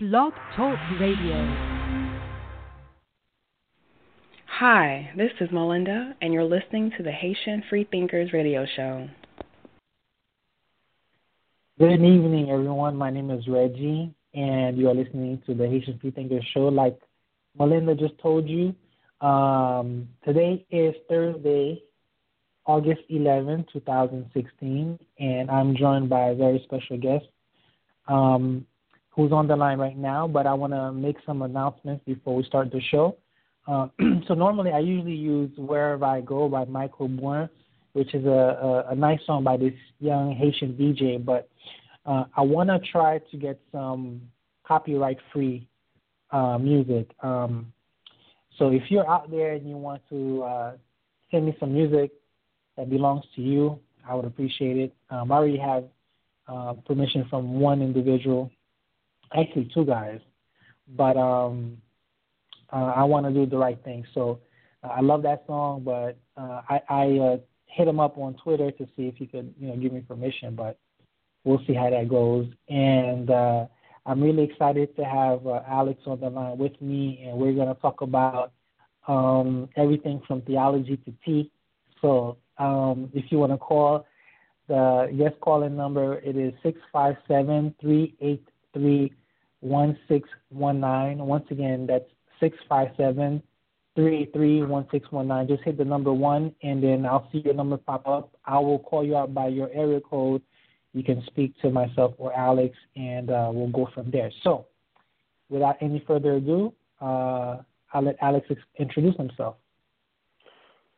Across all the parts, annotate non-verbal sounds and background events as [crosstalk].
Blog Talk Radio. Hi, this is Melinda, and you're listening to the Haitian Free Thinkers Radio Show. Good evening, everyone. My name is Reggie, and you are listening to the Haitian Free Thinkers Show. Like Melinda just told you, um, today is Thursday, August 11, 2016, and I'm joined by a very special guest. Um, who's on the line right now, but I want to make some announcements before we start the show. Uh, [clears throat] so normally I usually use Wherever I Go by Michael Bourne, which is a, a, a nice song by this young Haitian DJ, but uh, I want to try to get some copyright-free uh, music. Um, so if you're out there and you want to uh, send me some music that belongs to you, I would appreciate it. Um, I already have uh, permission from one individual actually two guys, but um, uh, I want to do the right thing. So uh, I love that song, but uh, I, I uh, hit him up on Twitter to see if he could, you know, give me permission. But we'll see how that goes. And uh, I'm really excited to have uh, Alex on the line with me, and we're going to talk about um, everything from theology to tea. So um, if you want to call, the guest calling number it is six five seven three eight three one six one nine. Once again, that's six five seven three three one six one nine. Just hit the number one, and then I'll see your number pop up. I will call you out by your area code. You can speak to myself or Alex, and uh, we'll go from there. So, without any further ado, uh, I'll let Alex introduce himself.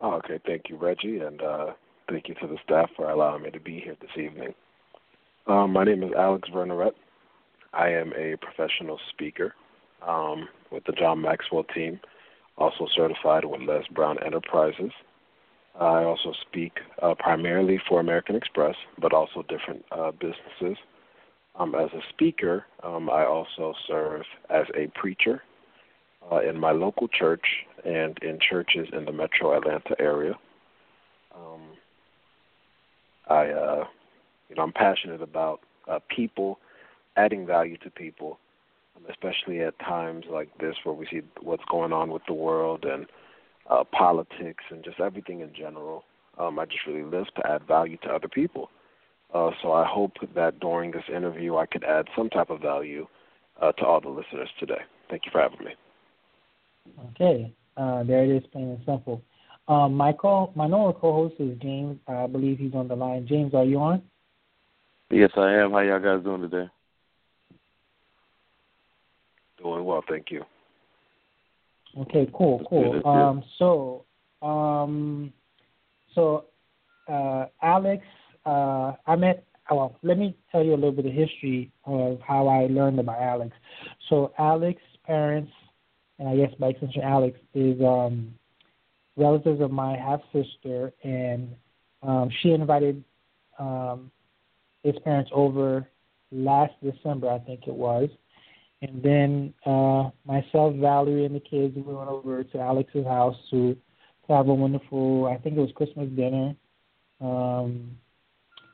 Oh, okay, thank you, Reggie, and uh, thank you to the staff for allowing me to be here this evening. Um, my name is Alex Verneret. I am a professional speaker um, with the John Maxwell team, also certified with Les Brown Enterprises. I also speak uh, primarily for American Express, but also different uh, businesses. Um, as a speaker, um, I also serve as a preacher uh, in my local church and in churches in the metro Atlanta area. Um, I, uh, you know, I'm passionate about uh, people adding value to people, um, especially at times like this where we see what's going on with the world and uh, politics and just everything in general. Um, I just really live to add value to other people. Uh, so I hope that during this interview I could add some type of value uh, to all the listeners today. Thank you for having me. Okay, uh, there it is, plain and simple. Um, my co, my normal co-host is James. I believe he's on the line. James, are you on? Yes, I am. How y'all guys doing today? Doing well, thank you. Okay, cool, cool. Um, so, um, so, uh, Alex, uh, I met. Well, let me tell you a little bit of history of how I learned about Alex. So, Alex's parents, and I guess by extension, Alex is um, relatives of my half sister, and um, she invited um, his parents over last December, I think it was, and then uh, myself, Valerie, and the kids, we went over to Alex's house to, have a wonderful, I think it was Christmas dinner. Um,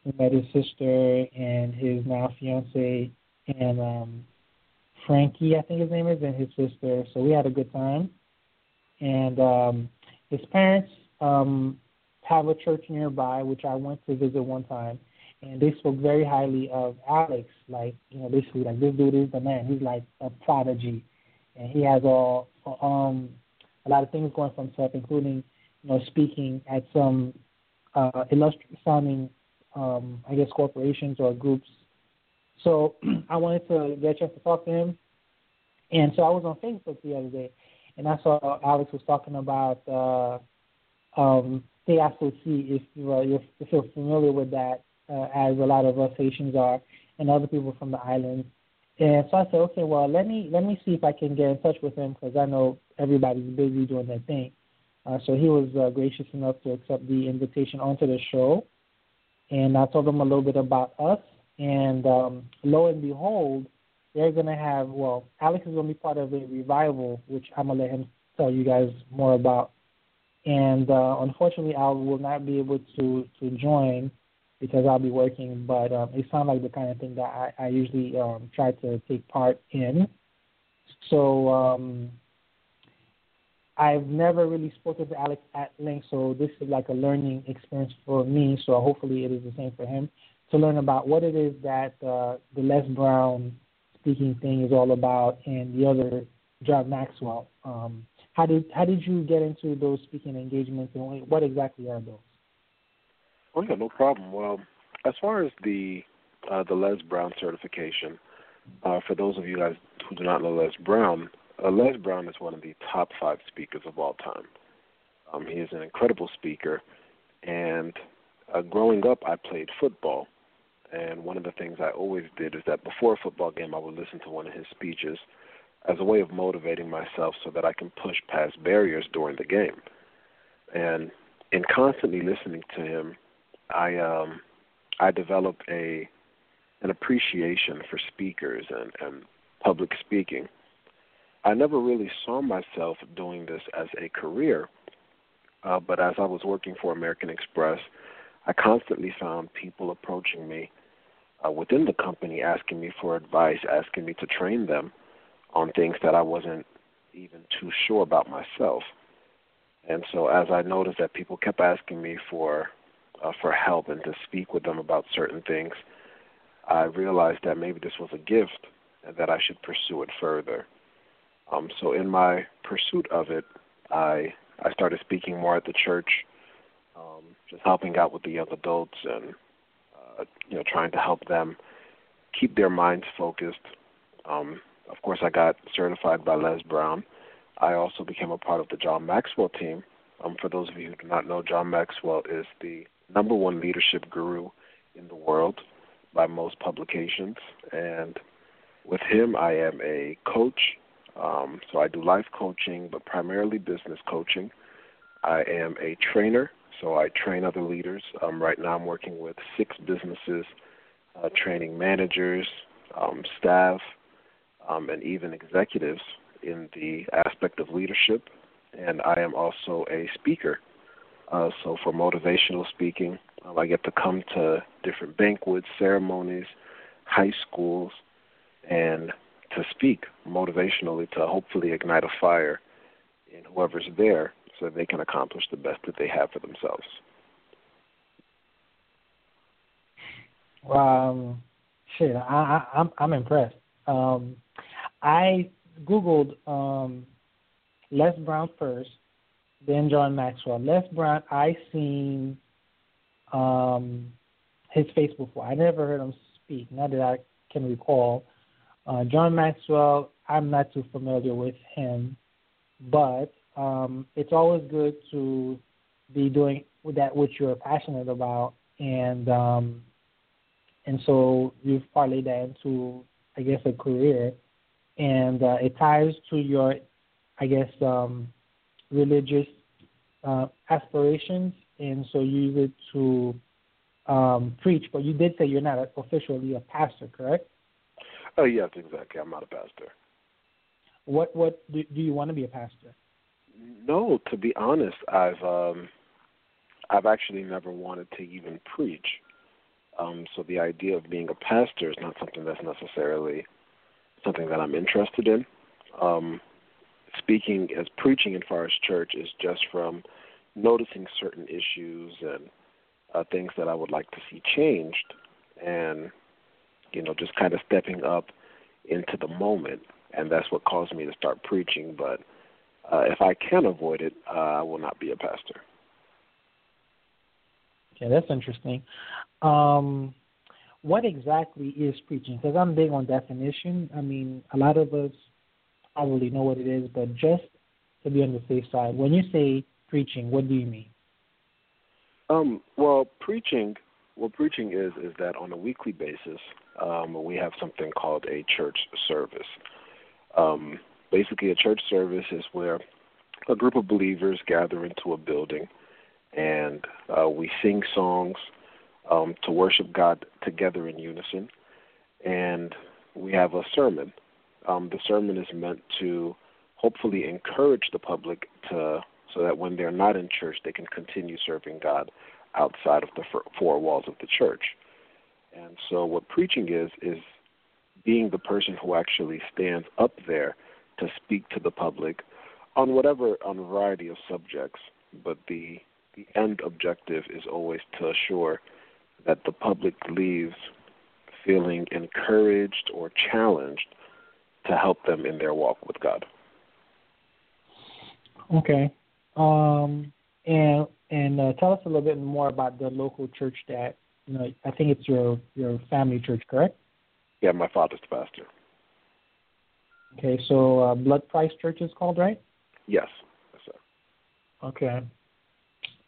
we met his sister and his now fiance and um, Frankie, I think his name is, and his sister. So we had a good time. And um, his parents um, have a church nearby, which I went to visit one time and they spoke very highly of Alex. Like, you know, basically like this dude is the man. He's like a prodigy, and he has all um a lot of things going for himself, including you know speaking at some uh, illustrious sounding um, I guess corporations or groups. So [clears throat] I wanted to get a chance to talk to him, and so I was on Facebook the other day, and I saw Alex was talking about uh, um, TSOC. If you uh, if you're familiar with that, as a lot of us Haitians are, and other people from the island. And so I said, okay, well, let me let me see if I can get in touch with him because I know everybody's busy doing their thing. Uh, so he was uh, gracious enough to accept the invitation onto the show, and I told him a little bit about us. And um, lo and behold, they're gonna have well, Alex is gonna be part of a revival, which I'm gonna let him tell you guys more about. And uh, unfortunately, I will not be able to to join because I'll be working. But um, it sounds like the kind of thing that I, I usually um, try to take part in. So um, I've never really spoken to Alex at length, so this is like a learning experience for me. So hopefully it is the same for him to learn about what it is that uh, the Les Brown speaking thing is all about, and the other John Maxwell. Um, how did how did you get into those speaking engagements, and what exactly are those? Oh yeah, no problem. Well, as far as the uh, the Les Brown certification, uh, for those of you guys who do not know Les Brown, uh, Les Brown is one of the top five speakers of all time. Um, he is an incredible speaker, and uh, growing up, I played football. And one of the things I always did is that before a football game, I would listen to one of his speeches as a way of motivating myself so that I can push past barriers during the game. And in constantly listening to him, I um, I developed a an appreciation for speakers and, and public speaking. I never really saw myself doing this as a career, uh, but as I was working for American Express, I constantly found people approaching me uh, within the company asking me for advice, asking me to train them on things that I wasn't even too sure about myself. And so as I noticed that people kept asking me for uh, for help and to speak with them about certain things, I realized that maybe this was a gift and that I should pursue it further. Um, so in my pursuit of it, I I started speaking more at the church, um, just helping out with the young adults and uh, you know trying to help them keep their minds focused. Um, of course, I got certified by Les Brown. I also became a part of the John Maxwell team. Um, for those of you who do not know, John Maxwell is the number one leadership guru in the world by most publications. And with him, I am a coach. Um, so I do life coaching, but primarily business coaching. I am a trainer, so I train other leaders. Um, right now, I'm working with six businesses, uh, training managers, um, staff, um, and even executives in the aspect of leadership. And I am also a speaker. Uh, so for motivational speaking, um, I get to come to different banquets, ceremonies, high schools, and to speak motivationally to hopefully ignite a fire in whoever's there so they can accomplish the best that they have for themselves. Um, shit, I, I, I'm I'm impressed. Um, I googled um, Les Brown first, then John Maxwell. Les Brown, I seen um, his face before. I never heard him speak, not that I can recall. Uh, John Maxwell, I'm not too familiar with him, but um, it's always good to be doing that which you're passionate about, and um, and so you've parlayed that into, I guess, a career, and uh, it ties to your, I guess, um, religious uh, aspirations, and so you use it to um, preach. But you did say you're not officially a pastor, correct? Oh yes, exactly. I'm not a pastor. What what do, do you want to be a pastor? No, to be honest, I've um, I've actually never wanted to even preach. Um, so the idea of being a pastor is not something that's necessarily something that I'm interested in. Um, speaking as preaching in Forest Church is just from noticing certain issues and uh, things that I would like to see changed, and you know, just kind of stepping up into the moment, and that's what caused me to start preaching. But uh, if I can avoid it, uh, I will not be a pastor. Okay, that's interesting. Um, what exactly is preaching? Because I'm big on definition. I mean, a lot of us probably know what it is, but just to be on the safe side, when you say preaching, what do you mean? Um, well, preaching, what preaching is, is that on a weekly basis, um, we have something called a church service. Um, basically, a church service is where a group of believers gather into a building and uh, we sing songs um, to worship God together in unison. And we have a sermon. Um, the sermon is meant to hopefully encourage the public to so that when they're not in church, they can continue serving God outside of the four walls of the church. And so, what preaching is, is being the person who actually stands up there to speak to the public on whatever, on a variety of subjects. But the, the end objective is always to assure that the public leaves feeling encouraged or challenged to help them in their walk with God. Okay. Um, and and uh, tell us a little bit more about the local church that you know. I think it's your your family church, correct? Yeah, my father's the pastor. Okay, so uh, Blood Price Church is called, right? Yes. yes sir. Okay.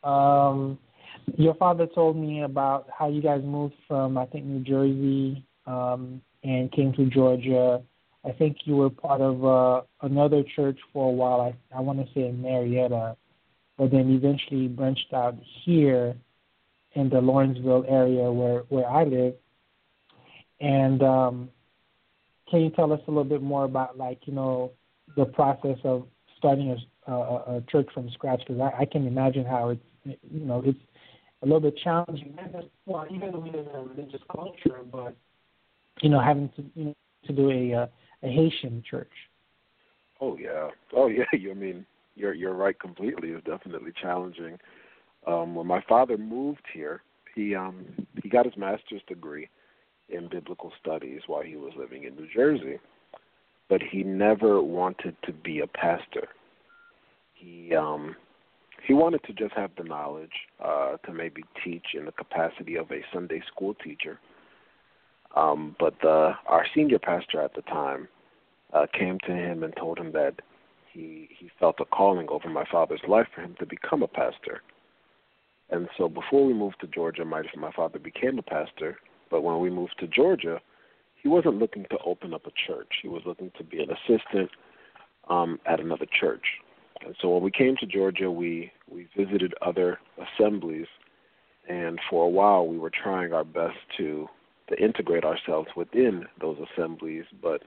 Um, your father told me about how you guys moved from I think New Jersey um, and came to Georgia. I think you were part of uh, another church for a while. I I want to say in Marietta, but then eventually branched out here in the Lawrenceville area where where I live. And um, can you tell us a little bit more about like you know the process of starting a, a, a church from scratch? Because I, I can imagine how it's you know it's a little bit challenging. Well, even though we live in a religious culture, but you know having to you know to do a uh, a Haitian church. Oh yeah, oh [laughs] yeah. You I mean you're you're right completely. It's definitely challenging. Um, when my father moved here, he um he got his master's degree in biblical studies while he was living in New Jersey, but he never wanted to be a pastor. He um he wanted to just have the knowledge uh to maybe teach in the capacity of a Sunday school teacher. Um but the our senior pastor at the time uh came to him and told him that he he felt a calling over my father's life for him to become a pastor. And so before we moved to Georgia, my my father became a pastor, but when we moved to Georgia, he wasn't looking to open up a church. He was looking to be an assistant um, at another church. And so when we came to Georgia, we we visited other assemblies, and for a while we were trying our best to to integrate ourselves within those assemblies. But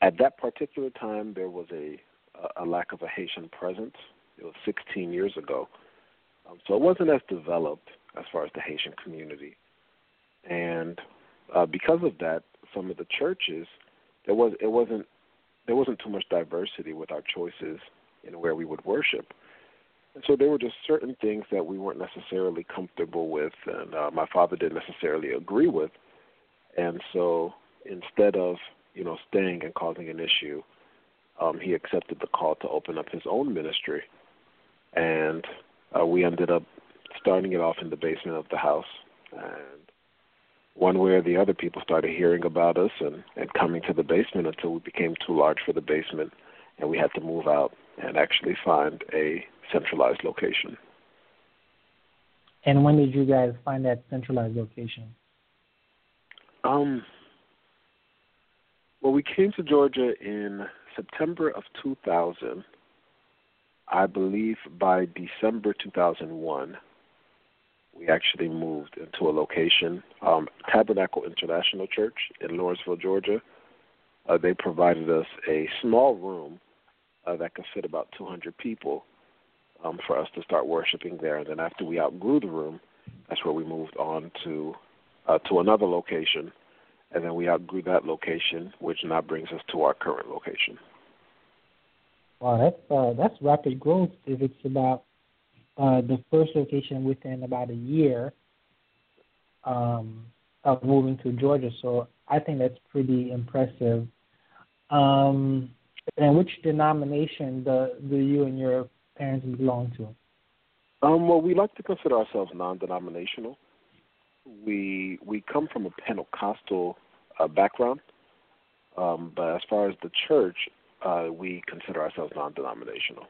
at that particular time, there was a a lack of a Haitian presence. It was 16 years ago, um, so it wasn't as developed as far as the Haitian community and uh, because of that, some of the churches there was it wasn't there wasn't too much diversity with our choices in where we would worship. And so there were just certain things that we weren't necessarily comfortable with, and uh, my father didn't necessarily agree with. And so instead of you know staying and causing an issue, um, he accepted the call to open up his own ministry, and uh, we ended up starting it off in the basement of the house. And one way or the other, people started hearing about us and, and coming to the basement until we became too large for the basement, and we had to move out and actually find a centralized location. And when did you guys find that centralized location? Um, well, we came to Georgia in September of 2000. I believe by December 2001, we actually moved into a location, um, Tabernacle International Church in Lawrenceville, Georgia. Uh, they provided us a small room uh, that could fit about 200 people um, for us to start worshiping there. And then after we outgrew the room, that's where we moved on to uh, to another location, and then we outgrew that location, which now brings us to our current location. Wow, that's uh, that's rapid growth. If it's about uh, the first location within about a year um, of moving to Georgia. So I think that's pretty impressive. Um, and which denomination do, do you and your parents belong to? Um, well, we like to consider ourselves non-denominational. We we come from a Pentecostal uh, background, um, but as far as the church, uh, we consider ourselves non-denominational.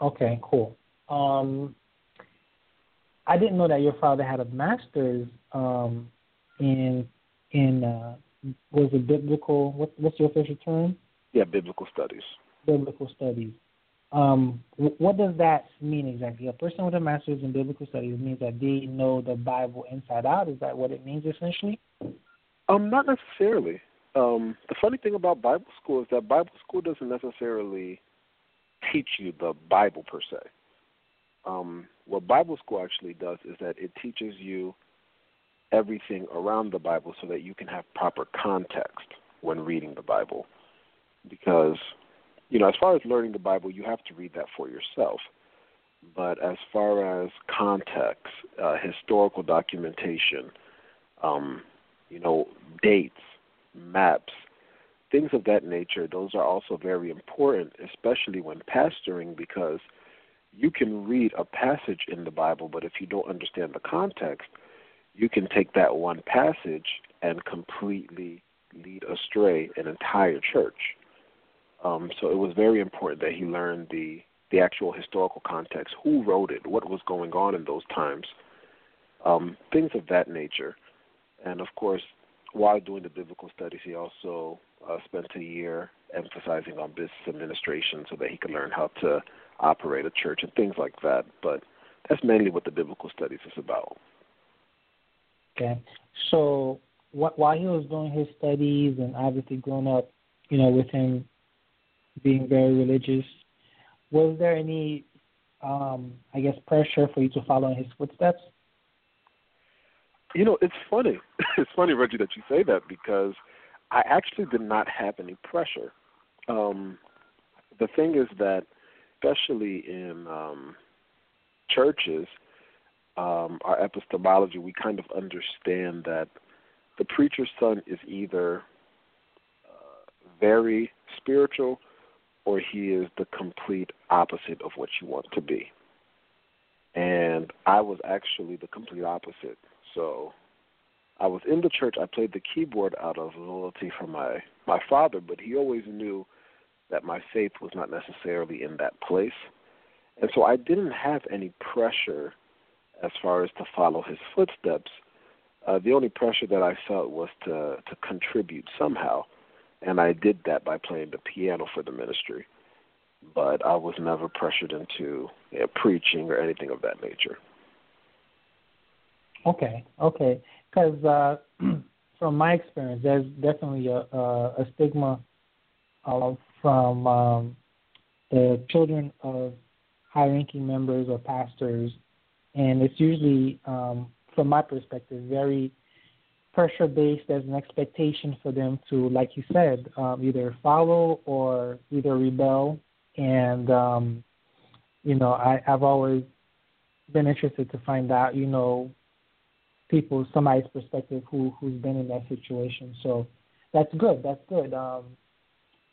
Okay, cool. Um, I didn't know that your father had a master's um, in in uh, was it biblical? What, what's your official term? Yeah, biblical studies. Biblical studies. Um, what does that mean exactly? A person with a master's in biblical studies means that they know the Bible inside out. Is that what it means essentially? Um, not necessarily. Um, the funny thing about Bible school is that Bible school doesn't necessarily teach you the Bible per se. um, what Bible school actually does is that it teaches you everything around the Bible so that you can have proper context when reading the Bible. Because, you know, as far as learning the Bible, you have to read that for yourself. But as far as context, uh, historical documentation, um, you know, dates, maps, things of that nature, those are also very important, especially when pastoring, because you can read a passage in the Bible, but if you don't understand the context, you can take that one passage and completely lead astray an entire church. Um, so it was very important that he learned the the actual historical context, who wrote it, what was going on in those times, um, things of that nature. And of course, while doing the biblical studies, he also uh, spent a year emphasizing on business administration so that he could learn how to operate a church and things like that. But that's mainly what the biblical studies is about. Okay. So what, while he was doing his studies and obviously growing up, you know, with him being very religious, was there any, um, I guess, pressure for you to follow in his footsteps? You know, it's funny. [laughs] it's funny, Reggie, that you say that because I actually did not have any pressure. Um, the thing is that, especially in um, churches, um, our epistemology, we kind of understand that the preacher's son is either uh, very spiritual or he is the complete opposite of what you want to be. And I was actually the complete opposite. So I was in the church. I played the keyboard out of loyalty for my my father, but he always knew that my faith was not necessarily in that place. And so I didn't have any pressure as far as to follow his footsteps. Uh, the only pressure that I felt was to to contribute somehow, and I did that by playing the piano for the ministry. But I was never pressured into you know, preaching or anything of that nature. Okay, okay. Because uh, [clears throat] from my experience, there's definitely a, a, a stigma uh, from um, the children of high-ranking members or pastors, and it's usually, um, from my perspective, very pressure-based. There's an expectation for them to, like you said, um, either follow or either rebel. And um, you know, I, I've always been interested to find out, you know, people, somebody's perspective who who's been in that situation. So that's good. That's good. Um,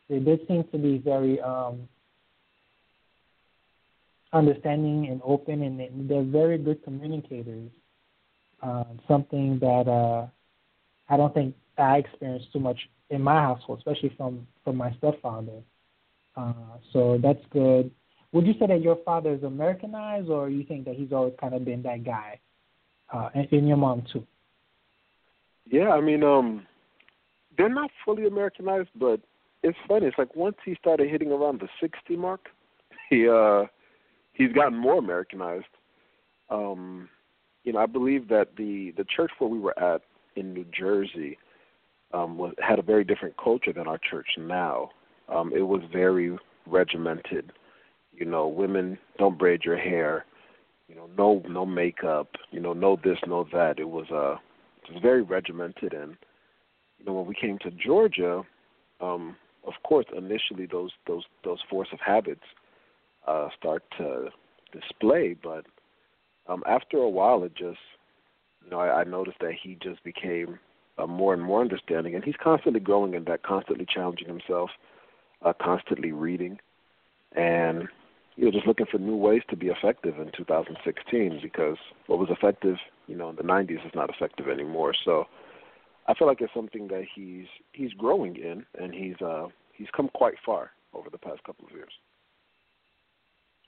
they did seem to be very um, understanding and open, and they're very good communicators. Uh, something that uh, I don't think I experienced too much in my household, especially from from my stepfather. Uh, so that's good. Would you say that your father is Americanized, or you think that he's always kind of been that guy? uh, and, and your mom too. Yeah, I mean, um, they're not fully Americanized, but it's funny. It's like once he started hitting around the sixty mark, [laughs] he uh, he's gotten more Americanized. Um, you know, I believe that the the church where we were at in New Jersey um, was, had a very different culture than our church now. Um, it was very regimented. You know, women don't braid your hair you know, no no makeup, you know, no this, no that. It was uh it was very regimented and you know, when we came to Georgia, um, of course initially those those those force of habits uh start to display, but um after a while it just you know, I, I noticed that he just became uh, more and more understanding and he's constantly growing in that, constantly challenging himself, uh constantly reading and you know, just looking for new ways to be effective in 2016 because what was effective, you know, in the 90s is not effective anymore. So I feel like it's something that he's he's growing in, and he's uh, he's come quite far over the past couple of years.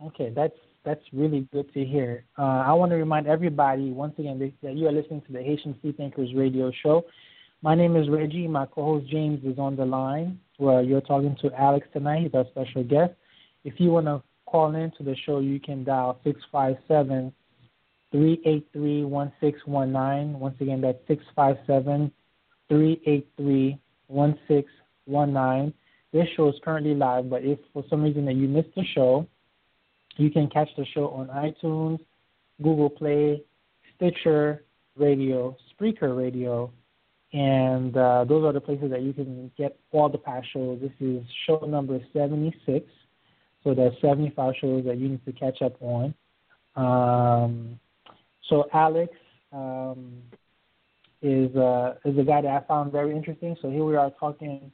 Okay, that's that's really good to hear. Uh, I want to remind everybody once again that you are listening to the Haitian Free Thinkers Radio Show. My name is Reggie. My co-host James is on the line. Where you're talking to Alex tonight. He's our special guest. If you want to call in to the show, you can dial 657 383 1619. Once again, that's 657 383 1619. This show is currently live, but if for some reason that you missed the show, You can catch the show on iTunes, Google Play, Stitcher Radio, Spreaker Radio, and uh, those are the places that you can get all the past shows. This is show number 76, so there's 75 shows that you need to catch up on. Um, so Alex um, is uh, is a guy that I found very interesting. So here we are talking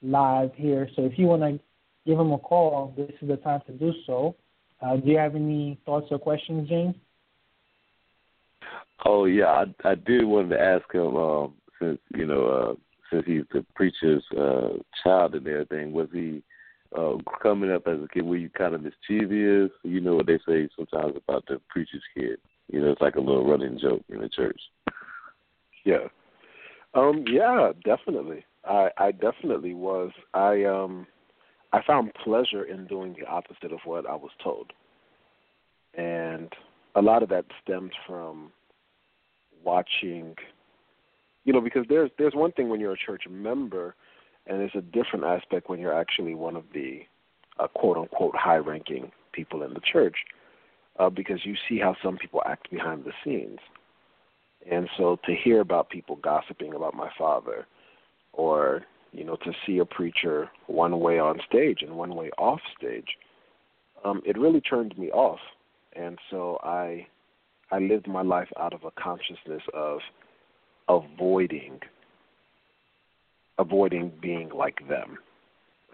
live here. So if you want to give him a call, this is the time to do so. Uh, do you have any thoughts or questions, James? Oh yeah, I, I did want to ask him um, since you know uh, since he's the preacher's uh, child and everything. Was he uh, coming up as a kid? Were you kind of mischievous? You know what they say sometimes about the preacher's kid. You know, it's like a little running joke in the church. Yeah. Um, yeah, definitely. I, I definitely was. I um I found pleasure in doing the opposite of what I was told. And a lot of that stemmed from watching you know, because there's there's one thing when you're a church member and there's a different aspect when you're actually one of the uh, quote unquote high ranking people in the church. Uh, because you see how some people act behind the scenes. And so to hear about people gossiping about my father or you know, to see a preacher one way on stage and one way off stage, um, it really turned me off. And so I I lived my life out of a consciousness of avoiding avoiding being like them.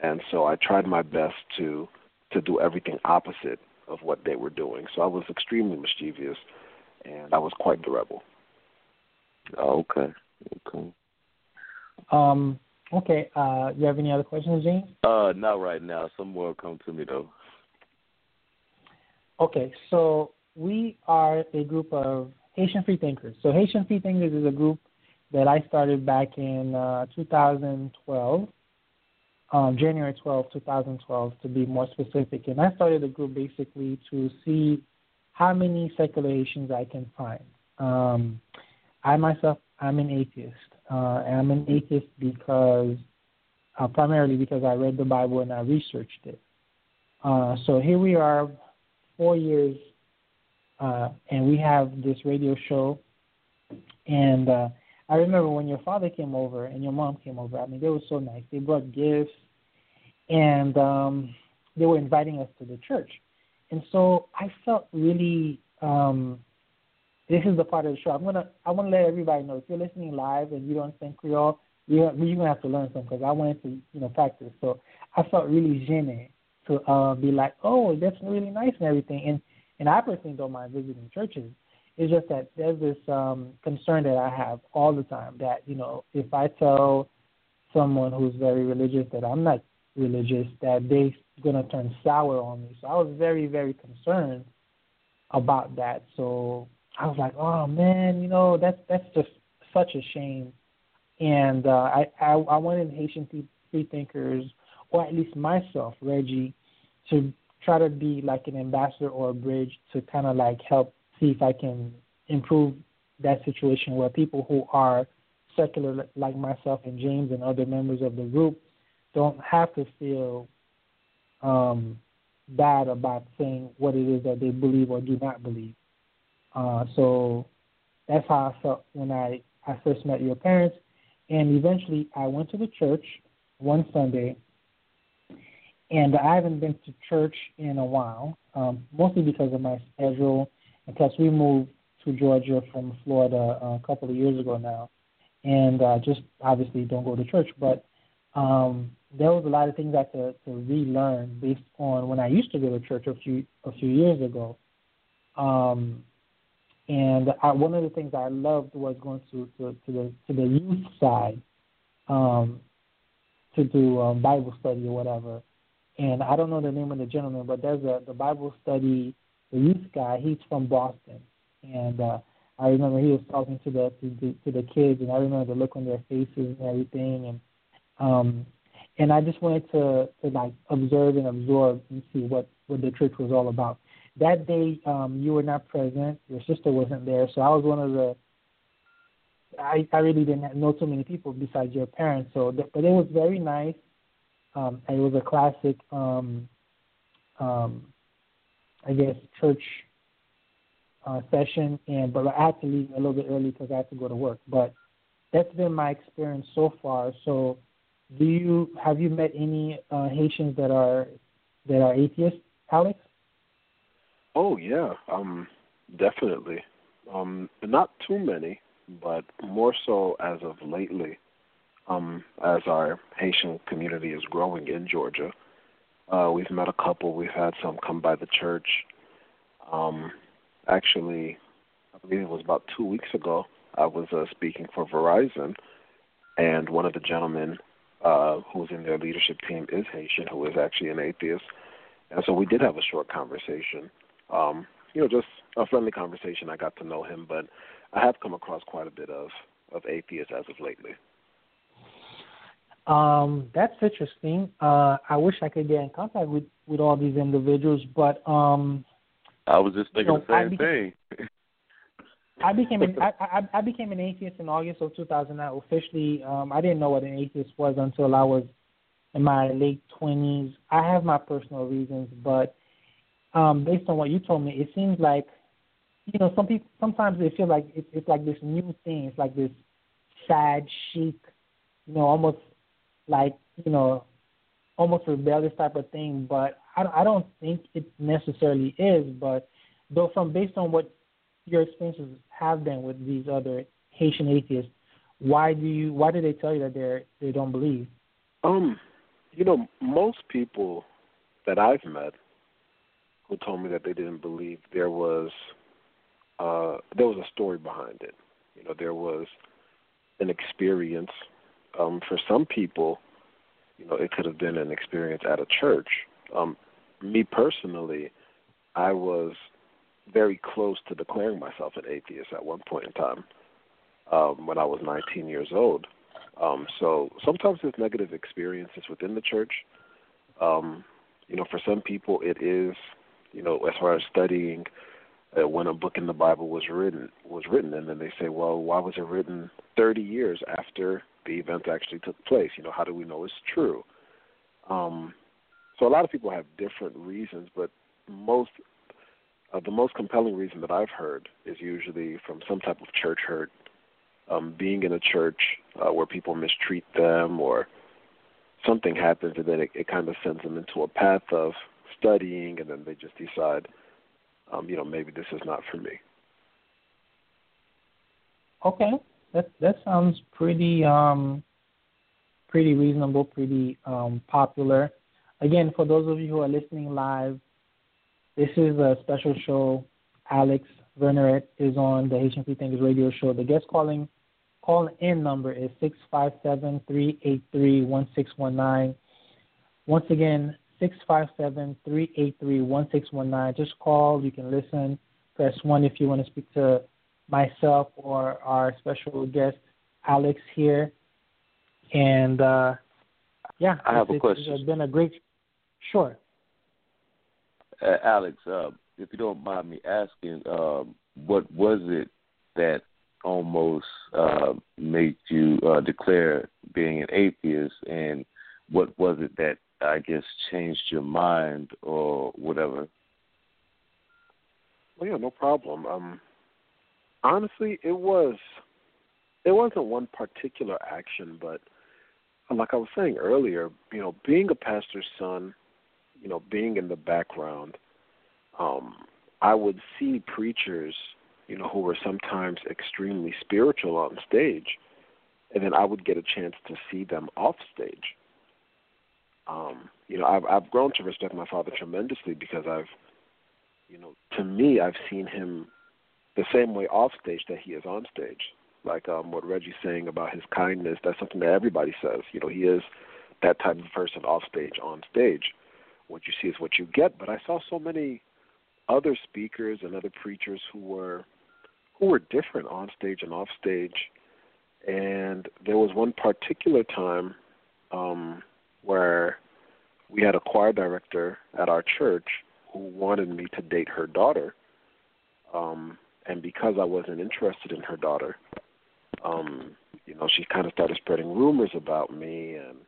And so I tried my best to to do everything opposite of what they were doing. So I was extremely mischievous and I was quite the rebel. Oh, okay. Okay. Um Okay. Uh, you have any other questions, James? Uh, not right now. Some more come to me though. Okay, so we are a group of Haitian free thinkers. So Haitian free thinkers is a group that I started back in uh, 2012, um, January 12, 2012, to be more specific. And I started the group basically to see how many secular Haitians I can find. Um, I myself, I'm an atheist. Uh, I'm an atheist because uh, primarily because I read the Bible and I researched it. Uh, so here we are, four years, uh, and we have this radio show. And uh, I remember when your father came over and your mom came over. I mean, they were so nice. They brought gifts, and um, they were inviting us to the church. And so I felt really um, this is the part of the show. I'm gonna I want to let everybody know if you're listening live and you don't speak Creole, you're you're gonna have to learn something because I wanted to you know practice. So I felt really gêné to uh, be like, oh, that's really nice and everything. And and I personally don't mind visiting churches. It's just that there's this um, concern that I have all the time that you know if I tell someone who's very religious that I'm not religious, that they're gonna turn sour on me. So I was very very concerned about that. So I was like, oh man, you know that's that's just such a shame. And uh, I, I I wanted Haitian free thinkers, or at least myself, Reggie, to try to be like an ambassador or a bridge to kind of like help see if I can improve that situation where people who are secular like myself and James and other members of the group don't have to feel um, bad about saying what it is that they believe or do not believe. Uh, so that's how I felt when I, I first met your parents. And eventually I went to the church one Sunday, and I haven't been to church in a while, um, mostly because of my schedule, plus we moved to Georgia from Florida a couple of years ago now, and uh, just obviously don't go to church. But um, there was a lot of things I had to, to relearn based on when I used to go to church a few a few years ago. Um, and I, one of the things I loved was going to, to, to the to the youth side um, to do um, Bible study or whatever. And I don't know the name of the gentleman, but there's a the Bible study the youth guy. He's from Boston, and uh, I remember he was talking to the to the, to the kids, and I remember the look on their faces and everything, and um, and I just wanted to to like observe and absorb and see what what the church was all about that day um, you were not present. Your sister wasn't there, so I was one of the. I I really didn't know too many people besides your parents. So, but it was very nice. Um, it was a classic um, um, I guess, church uh, session, and but I had to leave a little bit early because I had to go to work. But that's been my experience so far. So, do you have you met any uh, Haitians that are that are atheists, Alex? Oh yeah, um, definitely. Um, not too many, but more so as of lately. Um, as our Haitian community is growing in Georgia, uh, we've met a couple. We've had some come by the church. Um, actually, I believe it was about two weeks ago. I was uh, speaking for Verizon, and one of the gentlemen uh, who's in their leadership team is Haitian, who is actually an atheist. And so we did have a short conversation. Um, you know, just a friendly conversation. I got to know him, but I have come across quite a bit of of atheists as of lately. Um, that's interesting. Uh, I wish I could get in contact with with all these individuals, but um, I was just thinking you know, the same became, thing. I became an I, [laughs] I, I became an atheist in August of 2009. Officially, um, I didn't know what an atheist was until I was in my late 20s. I have my personal reasons, but um, based on what you told me, it seems like you know some people sometimes they feel like it's, it's like this new thing. It's like this sad chic, you know, almost like you know, almost rebellious type of thing. But I, I don't think it necessarily is. But though, from based on what your experiences have been with these other Haitian atheists, why do you why do they tell you that they they don't believe? Um, you know, most people that I've met who told me that they didn't believe there was uh there was a story behind it. You know, there was an experience. Um, for some people, you know, it could have been an experience at a church. Um, me personally, I was very close to declaring myself an atheist at one point in time um, when I was 19 years old. Um, so sometimes there's negative experiences within the church. Um, you know, for some people, it is, you know, as far as studying uh, when a book in the Bible was written was written, and then they say, well, why was it written 30 years after the event actually took place? You know, how do we know it's true? Um, so a lot of people have different reasons, but most uh, the most compelling reason that I've heard is usually from some type of church hurt, um, being in a church uh, where people mistreat them or something happens, and then it, it kind of sends them into a path of studying, and then they just decide, um, you know, maybe this is not for me. Okay, that that sounds pretty um, pretty reasonable, pretty um, popular. Again, for those of you who are listening live, this is a special show. Alex Verneret is on the Haitian Free Thinkers radio show. The guest calling call in number is six five seven three eight three one six one nine. Once again, six five seven three eight three one six one nine. Just call. You can listen. Press one if you want to speak to myself or our special guest Alex here. And uh, yeah, I have a question. It's been a great. Sure. Uh, Alex, uh, if you don't mind me asking, um, what was it that almost uh, made you uh, declare being an atheist, and what was it that I guess changed your mind or whatever? Well, yeah, no problem. Um, honestly, it was it wasn't one particular action, but like I was saying earlier, you know, being a pastor's son you know, being in the background, um, I would see preachers, you know, who were sometimes extremely spiritual on stage, and then I would get a chance to see them off stage. Um, you know, I've I've grown to respect my father tremendously because I've, you know, to me, I've seen him the same way off stage that he is on stage. Like um, what Reggie's saying about his kindness, that's something that everybody says. You know, he is that type of person off stage, on stage what you see is what you get. But I saw so many other speakers and other preachers who were who were different on stage and off stage. And there was one particular time um, where we had a choir director at our church who wanted me to date her daughter. Um, and because I wasn't interested in her daughter, um, you know, she kind of started spreading rumors about me and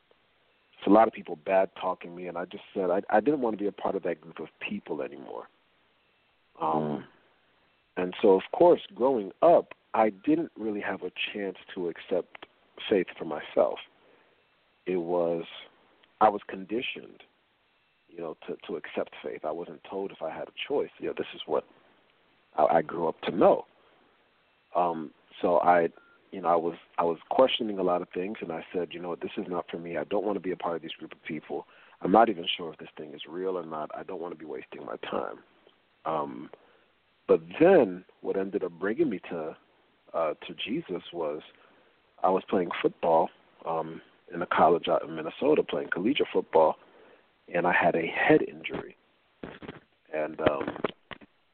a lot of people bad talking me, and I just said I, I didn't want to be a part of that group of people anymore. Um, and so, of course, growing up, I didn't really have a chance to accept faith for myself. It was, I was conditioned, you know, to to accept faith. I wasn't told if I had a choice. You know, this is what I, I grew up to know. Um, so I, you know, I was I was questioning a lot of things, and I said, you know, this is not for me. I don't want to be a part of this group of people. I'm not even sure if this thing is real or not. I don't want to be wasting my time. Um, but then, what ended up bringing me to uh, to Jesus was I was playing football um, in a college out in Minnesota, playing collegiate football, and I had a head injury. And um,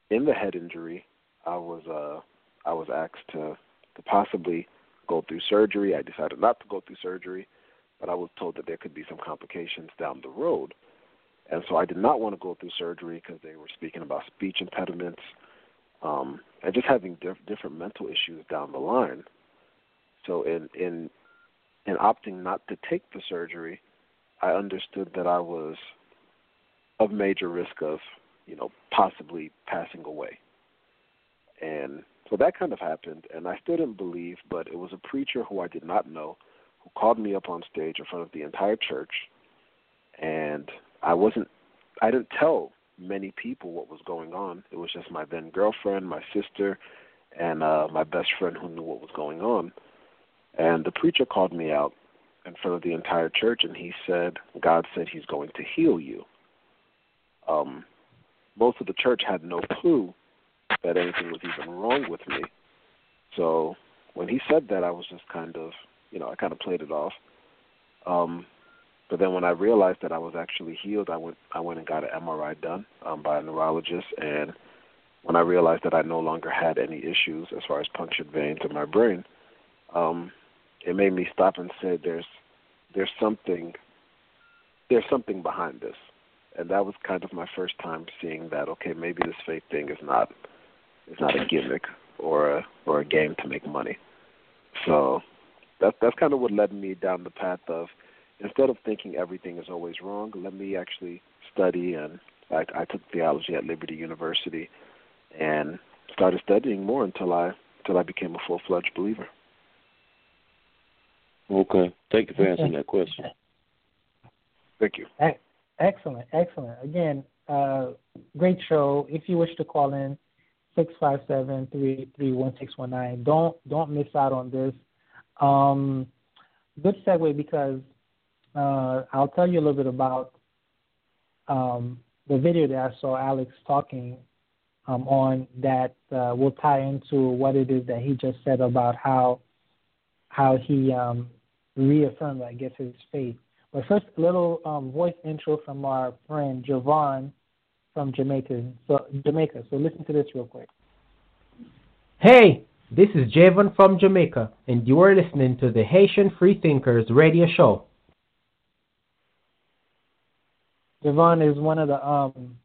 in the head injury, I was uh, I was asked to to possibly go through surgery. I decided not to go through surgery, but I was told that there could be some complications down the road. And so I did not want to go through surgery because they were speaking about speech impediments um, and just having diff- different mental issues down the line. So in in in opting not to take the surgery, I understood that I was of major risk of you know possibly passing away. And so that kind of happened, and I still didn't believe, but it was a preacher who I did not know who called me up on stage in front of the entire church, and I wasn't, I didn't tell many people what was going on. It was just my then girlfriend, my sister, and uh, my best friend who knew what was going on. And the preacher called me out in front of the entire church, and he said, God said He's going to heal you. Um, most of the church had no clue that anything was even wrong with me. So when he said that, I was just kind of, you know, I kind of played it off. Um, but then when I realized that I was actually healed, I went I went and got an MRI done um, by a neurologist, and when I realized that I no longer had any issues as far as punctured veins in my brain, um, it made me stop and say, "There's there's something there's something behind this," and that was kind of my first time seeing that. Okay, maybe this faith thing is not is not a gimmick or a or a game to make money. So that's that's kind of what led me down the path of instead of thinking everything is always wrong, let me actually study. And I, I took theology at Liberty University and started studying more until I until I became a full fledged believer. Okay, thank you for answering that question. Thank you. Excellent, excellent. Again, uh, great show. If you wish to call in, six five seven three three one six one nine. Don't don't miss out on this. Um, good segue because uh, I'll tell you a little bit about um, the video that I saw Alex talking um, on that uh, will tie into what it is that he just said about how how he um, reaffirmed, I guess, his faith. But first, a little um, voice intro from our friend Javon from Jamaica. So Jamaica. So listen to this real quick. Hey, this is Javon from Jamaica, and you are listening to the Haitian Freethinkers radio show. Javon is one of the, um,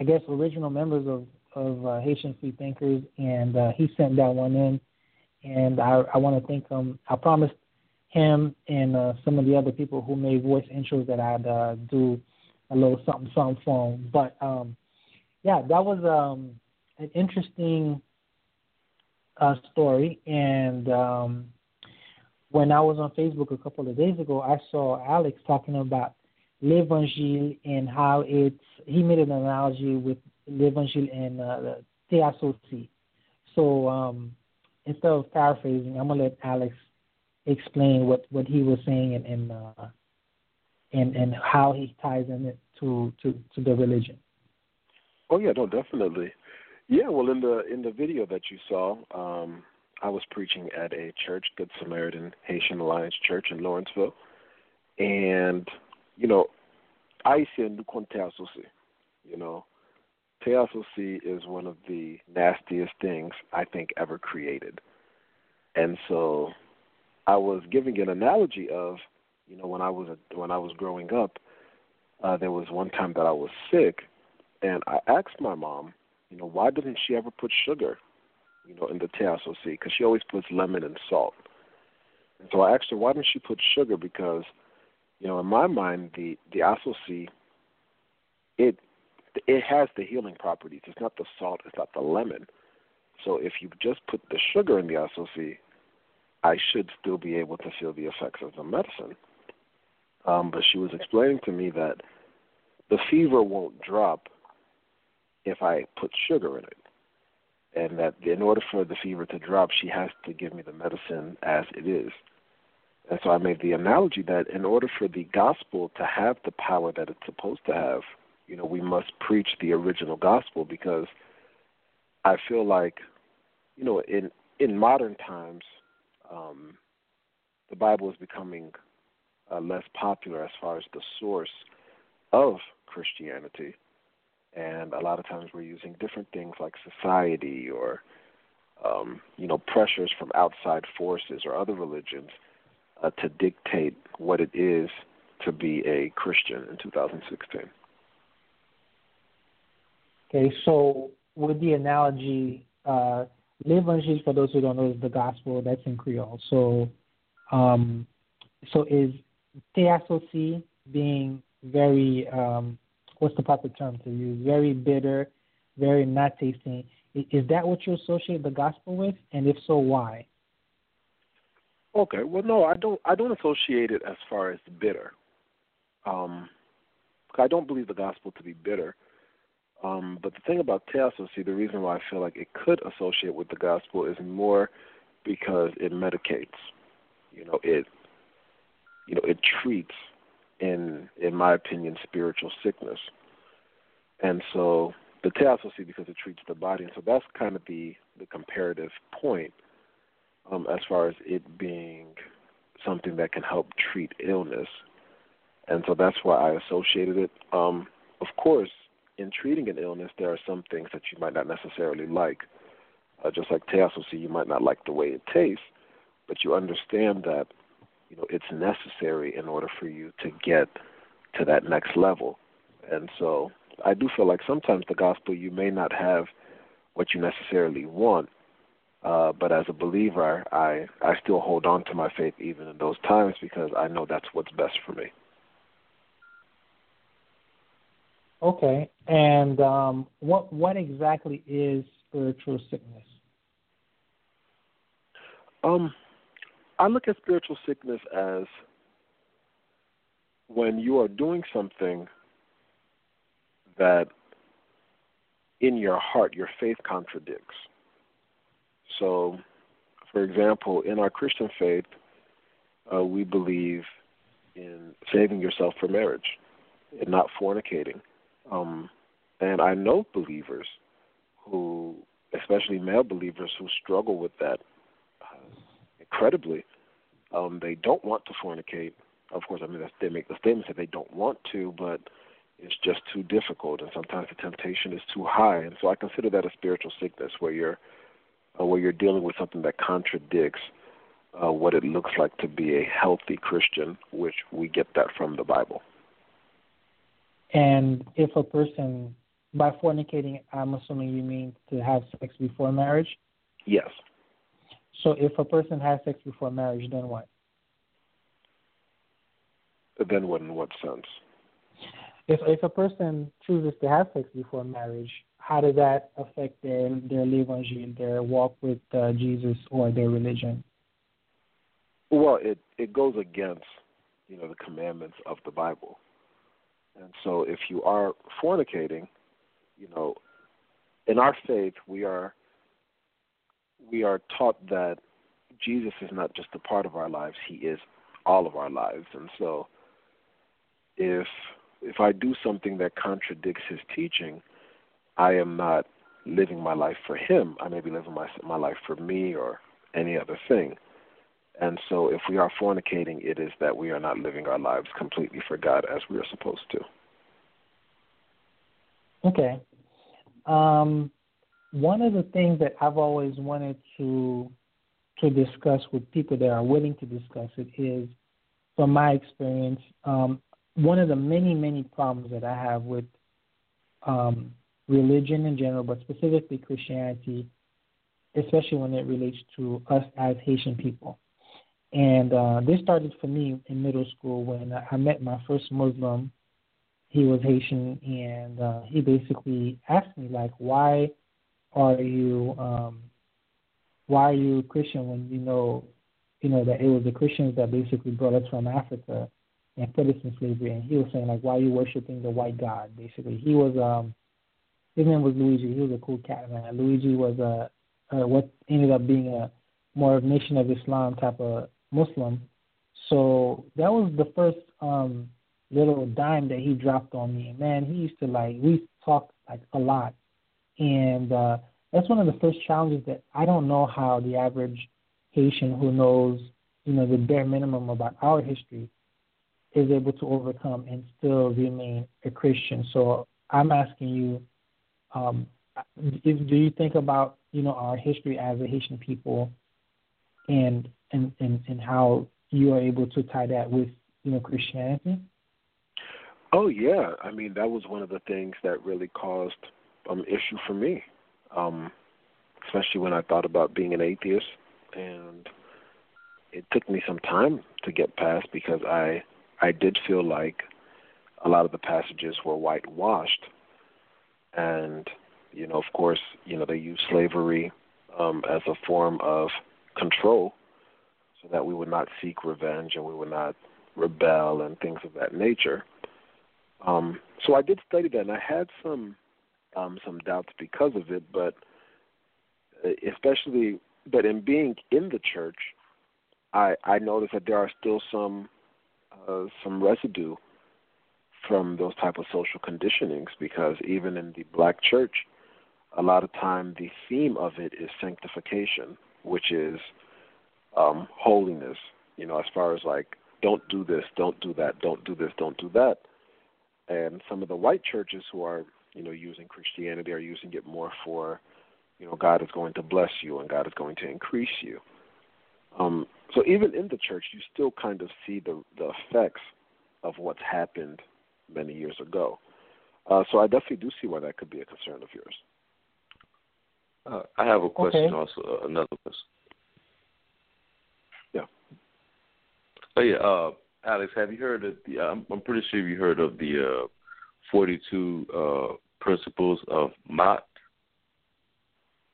I guess, original members of of uh, Haitian Freethinkers, and uh, he sent that one in, and I, I want to thank him. I promised him and uh, some of the other people who made voice intros that I'd uh, do a little something something for him. But um, yeah, that was um, an interesting uh, story, and um, when I was on Facebook a couple of days ago, I saw Alex talking about l'Evangile and how it's he made an analogy with l'Evangile and uh, So um, instead of paraphrasing, I'm gonna let Alex explain what, what he was saying and and, uh, and and how he ties in it to, to, to the religion. Oh yeah, no, definitely. Yeah, well, in the in the video that you saw, um, I was preaching at a church, Good Samaritan Haitian Alliance Church in Lawrenceville, and you know, I Haitian nous compte asosi. You know, asosi is one of the nastiest things I think ever created. And so I was giving an analogy of, you know, when I was a, when I was growing up, uh, there was one time that I was sick, and I asked my mom, you know, why didn't she ever put sugar, you know, in the te? Because she always puts lemon and salt. And so I asked her, why didn't she put sugar? Because you know, in my mind, the the asosi, it it has the healing properties. It's not the salt. It's not the lemon. So if you just put the sugar in the SOC, I should still be able to feel the effects of the medicine. Um, but she was explaining to me that the fever won't drop if I put sugar in it. And that in order for the fever to drop, she has to give me the medicine as it is. And so I made the analogy that in order for the gospel to have the power that it's supposed to have, you know, we must preach the original gospel because I feel like, you know, in in modern times, um, the Bible is becoming uh, less popular as far as the source of Christianity, and a lot of times we're using different things like society or um, you know pressures from outside forces or other religions uh, to dictate what it is to be a Christian in 2016. Okay, so with the analogy, uh, L'Evangile, for those who don't know, is the gospel. That's in Creole. So, um, so is TSOC being very, um, what's the proper term to use? Very bitter, very not tasting. Is that what you associate the gospel with? And if so, why? Okay. Well, no, I don't. I don't associate it as far as bitter. Um, I don't believe the gospel to be bitter. Um, but the thing about te asosi, the reason why I feel like it could associate with the gospel is more because it medicates. You know, it you know, it treats in in my opinion spiritual sickness. And so the te asosi because it treats the body and so that's kind of the the comparative point um, as far as it being something that can help treat illness. And so that's why I associated it. Um, of course, in treating an illness, there are some things that you might not necessarily like. Uh, just like te asosi, you might not like the way it tastes, but you understand that you know it's necessary in order for you to get to that next level. And so I do feel like sometimes the gospel you may not have what you necessarily want, uh, but as a believer, I I still hold on to my faith even in those times because I know that's what's best for me. Okay, and um, what what exactly is spiritual sickness? Um, I look at spiritual sickness as when you are doing something that in your heart your faith contradicts. So, for example, in our Christian faith, uh, we believe in saving yourself for marriage and not fornicating. Um, and I know believers who, especially male believers, who struggle with that uh, incredibly. Um, they don't want to fornicate. Of course, I mean they make the statement that they don't want to, but it's just too difficult, and sometimes the temptation is too high. And so I consider that a spiritual sickness, where you're uh, where you're dealing with something that contradicts uh, what it looks like to be a healthy Christian, which we get that from the Bible. And if a person, by fornicating, I'm assuming you mean to have sex before marriage? Yes. So if a person has sex before marriage, then what? Then what in what sense? If if a person chooses to have sex before marriage, how does that affect their their l'evangile, their walk with uh, Jesus, or their religion? Well, it it goes against you know the commandments of the Bible, and so if you are fornicating, you know, in our faith we are we are taught that Jesus is not just a part of our lives; He is all of our lives, and so if if I do something that contradicts His teaching I am not living my life for him. I may be living my my life for me or any other thing. And so if we are fornicating, it is that we are not living our lives completely for God as we are supposed to. Okay. Um, one of the things that I've always wanted to to discuss with people that are willing to discuss it is, from my experience, um, one of the many many problems that I have with um, religion in general, but specifically Christianity, especially when it relates to us as Haitian people. And uh, this started for me in middle school when I met my first Muslim he was Haitian, and uh, he basically asked me like, why are you um, why are you Christian when you know you know that it was the Christians that basically brought us from Africa and put us in slavery? And he was saying like, why are you worshiping the white god? Basically, he was um, his name was Luigi. He was a cool cat man. Luigi was a uh, what ended up being a more of Nation of Islam type of Muslim. So that was the first um little dime that he dropped on me. And man, he used to like we talked like a lot. And uh that's one of the first challenges that I don't know how the average Haitian who knows, you know, the bare minimum about our history is able to overcome and still remain a Christian. So I'm asking you, um, do you think about you know our history as a Haitian people, and and and, and how you are able to tie that with you know Christianity? Oh yeah, I mean that was one of the things that really caused um issue for me, um, especially when I thought about being an atheist, and it took me some time to get past because I I did feel like a lot of the passages were whitewashed, and you know of course you know they used slavery um, as a form of control, so that we would not seek revenge and we would not rebel and things of that nature. Um, so I did study that, and I had some um, some doubts because of it, but uh, especially, but in being in the church, I I noticed that there are still some uh, some residue from those type of social conditionings because even in the black church, a lot of time the theme of it is sanctification, which is um, holiness. You know, as far as like don't do this, don't do that, don't do this, don't do that and some of the white churches who are you know using Christianity are using it more for you know God is going to bless you and God is going to increase you. Um, so even in the church, you still kind of see the the effects of what's happened many years ago. Uh, so I definitely do see why that could be a concern of yours. Uh, I have a question okay. also, uh, another question. Oh yeah. Uh, Alex, have you heard of the? I'm, I'm pretty sure you heard of the uh, 42 uh, principles of Ma'at,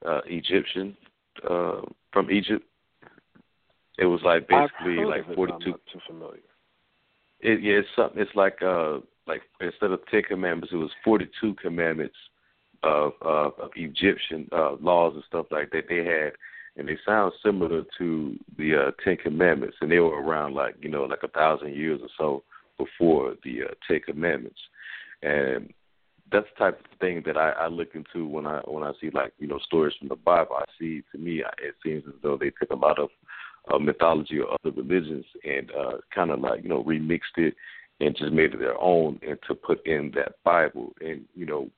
uh, Egyptian uh, from Egypt. It was like basically like 42. I'm not too familiar. It, yeah, it's something. It's like uh, like instead of Ten Commandments, it was 42 commandments of of, of Egyptian uh, laws and stuff like that they had and they sound similar to the uh, Ten Commandments, and they were around like you know like a thousand years or so before the uh, Ten Commandments, and that's the type of thing that I, I look into when I when I see like you know stories from the Bible. I see to me it seems as though they took a lot of uh, mythology or other religions and uh, kind of like you know remixed it and just made it their own and to put in that Bible. And you know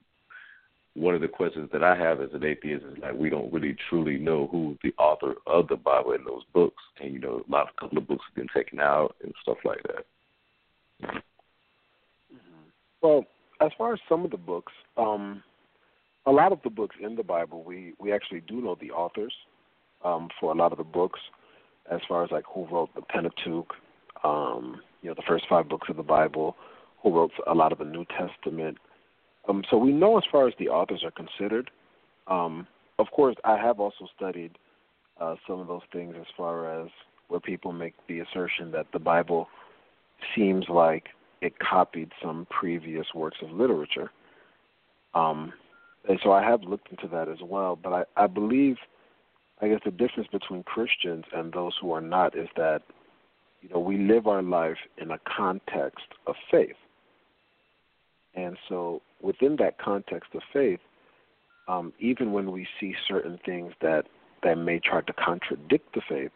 one of the questions that I have as an atheist is like we don't really truly know who the author of the Bible in those books, and you know a lot of couple of books have been taken out and stuff like that. Well, as far as some of the books, um, a lot of the books in the Bible, we we actually do know the authors um, for a lot of the books, as far as like who wrote the Pentateuch, um, you know, the first five books of the Bible, who wrote a lot of the New Testament um, so we know as far as the authors are considered. Um, of course, I have also studied uh, some of those things as far as where people make the assertion that the Bible seems like it copied some previous works of literature. Um, and so I have looked into that as well. But I, I believe, I guess, the difference between Christians and those who are not is that, you know, we live our life in a context of faith. And so within that context of faith, um, even when we see certain things that, that may try to contradict the faith,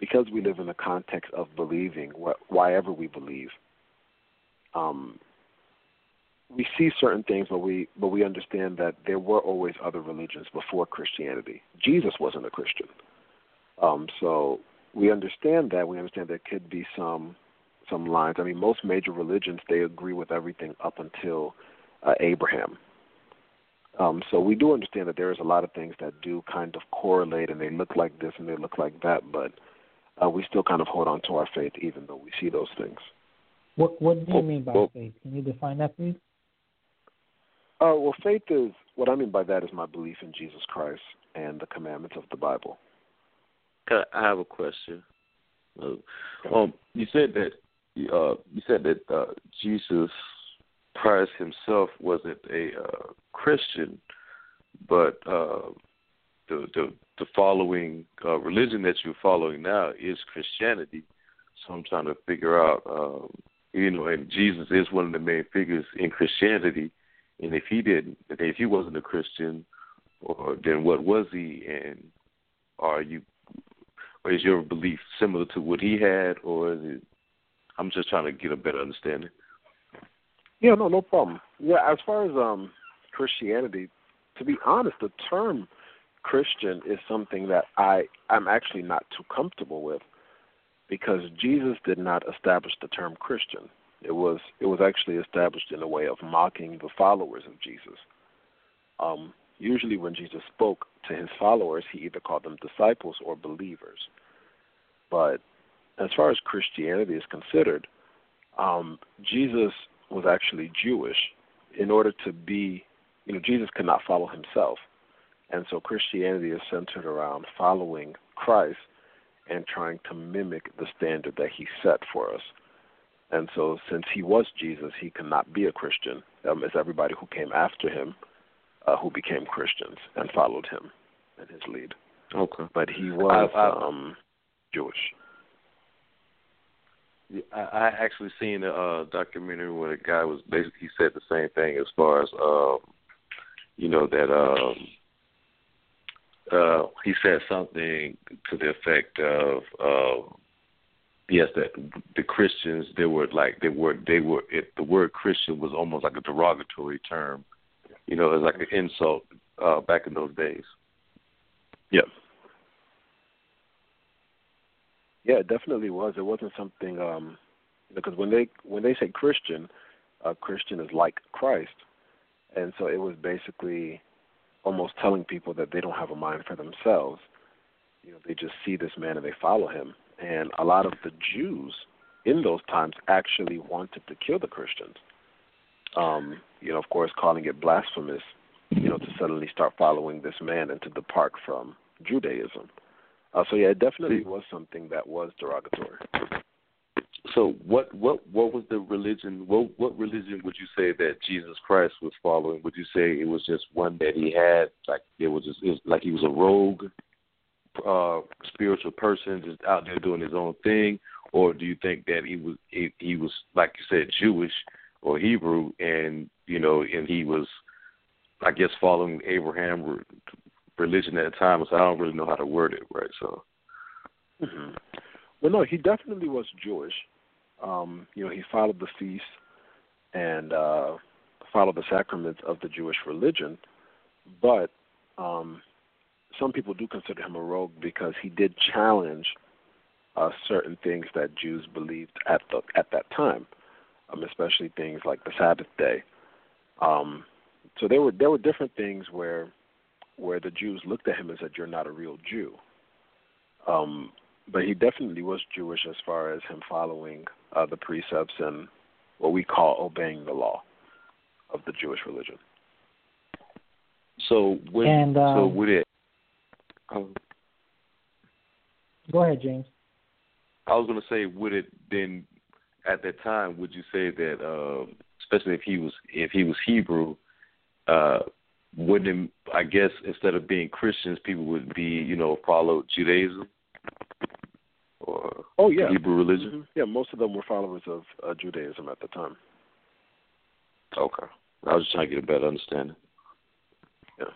because we live in the context of believing, wh- why ever we believe, um, we see certain things, but we but we understand that there were always other religions before Christianity. Jesus wasn't a Christian, um, so we understand that. We understand there could be some some lines. I mean, most major religions they agree with everything up until uh, Abraham. Um, so we do understand that there is a lot of things that do kind of correlate, and they look like this and they look like that, but uh, we still kind of hold on to our faith even though we see those things. What What do you Well- mean by well- faith? Can you define that, please? Uh, well, faith is what I mean by that is my belief in Jesus Christ and the commandments of the Bible. I I have a question. Um, you said that uh, you said that uh, Jesus Christ himself wasn't a uh, Christian, but uh, the the the following uh, religion that you're following now is Christianity. So I'm trying to figure out, um, you know, and Jesus is one of the main figures in Christianity. And if he didn't, if he wasn't a Christian, or then what was he? And are you or is your belief similar to what he had, or is it? I'm just trying to get a better understanding. Yeah, no, no problem. Yeah, as far as um Christianity, to be honest, the term Christian is something that I I'm actually not too comfortable with because Jesus did not establish the term Christian. It was it was actually established in a way of mocking the followers of Jesus. Um, usually, when Jesus spoke to his followers, he either called them disciples or believers. But as far as Christianity is considered, um, Jesus was actually Jewish. In order to be, you know, Jesus could not follow himself. And so Christianity is centered around following Christ and trying to mimic the standard that he set for us. And so, since he was Jesus, he cannot be a Christian. Um, it's everybody who came after him uh, who became Christians and followed him in his lead. Okay. But he was I- I- um, Jewish. I, I actually seen a uh, documentary where a guy was basically he said the same thing as far as um, you know that um, uh, he said something to the effect of uh, yes that the Christians they were like they were they were it, the word Christian was almost like a derogatory term, you know, it was like an insult uh, back in those days. Yeah. Yeah, it definitely was. It wasn't something um because when they when they say Christian, uh Christian is like Christ. And so it was basically almost telling people that they don't have a mind for themselves. You know, they just see this man and they follow him. And a lot of the Jews in those times actually wanted to kill the Christians. Um, you know, of course calling it blasphemous, you know, to suddenly start following this man and to depart from Judaism. Uh, so yeah, it definitely was something that was derogatory. So what what what was the religion? What what religion would you say that Jesus Christ was following? Would you say it was just one that he had, like it was just it was like he was a rogue, uh, spiritual person just out there doing his own thing, or do you think that he was he, he was like you said Jewish or Hebrew, and you know, and he was, I guess, following Abraham religion at the time? So I don't really know how to word it right. So hmm Well, no, he definitely was Jewish. Um, you know, he followed the feast and uh, followed the sacraments of the Jewish religion, but um, some people do consider him a rogue because he did challenge uh, certain things that Jews believed at the at that time, um, especially things like the Sabbath day. Um, so there were there were different things where where the Jews looked at him and said, "You're not a real Jew." Um, but he definitely was Jewish as far as him following uh, the precepts and what we call obeying the law of the Jewish religion. so would And, so um, would it? Um, Go ahead, James. I was going to say, would it then at that time? Would you say that, um, especially if he was if he was Hebrew, uh, wouldn't it, I guess instead of being Christians, people would be you know follow Judaism or Oh yeah, Hebrew religion? Mhm. Yeah, most of them were followers of uh, Judaism at the time. Okay, I was just trying to get a better understanding. Yeah.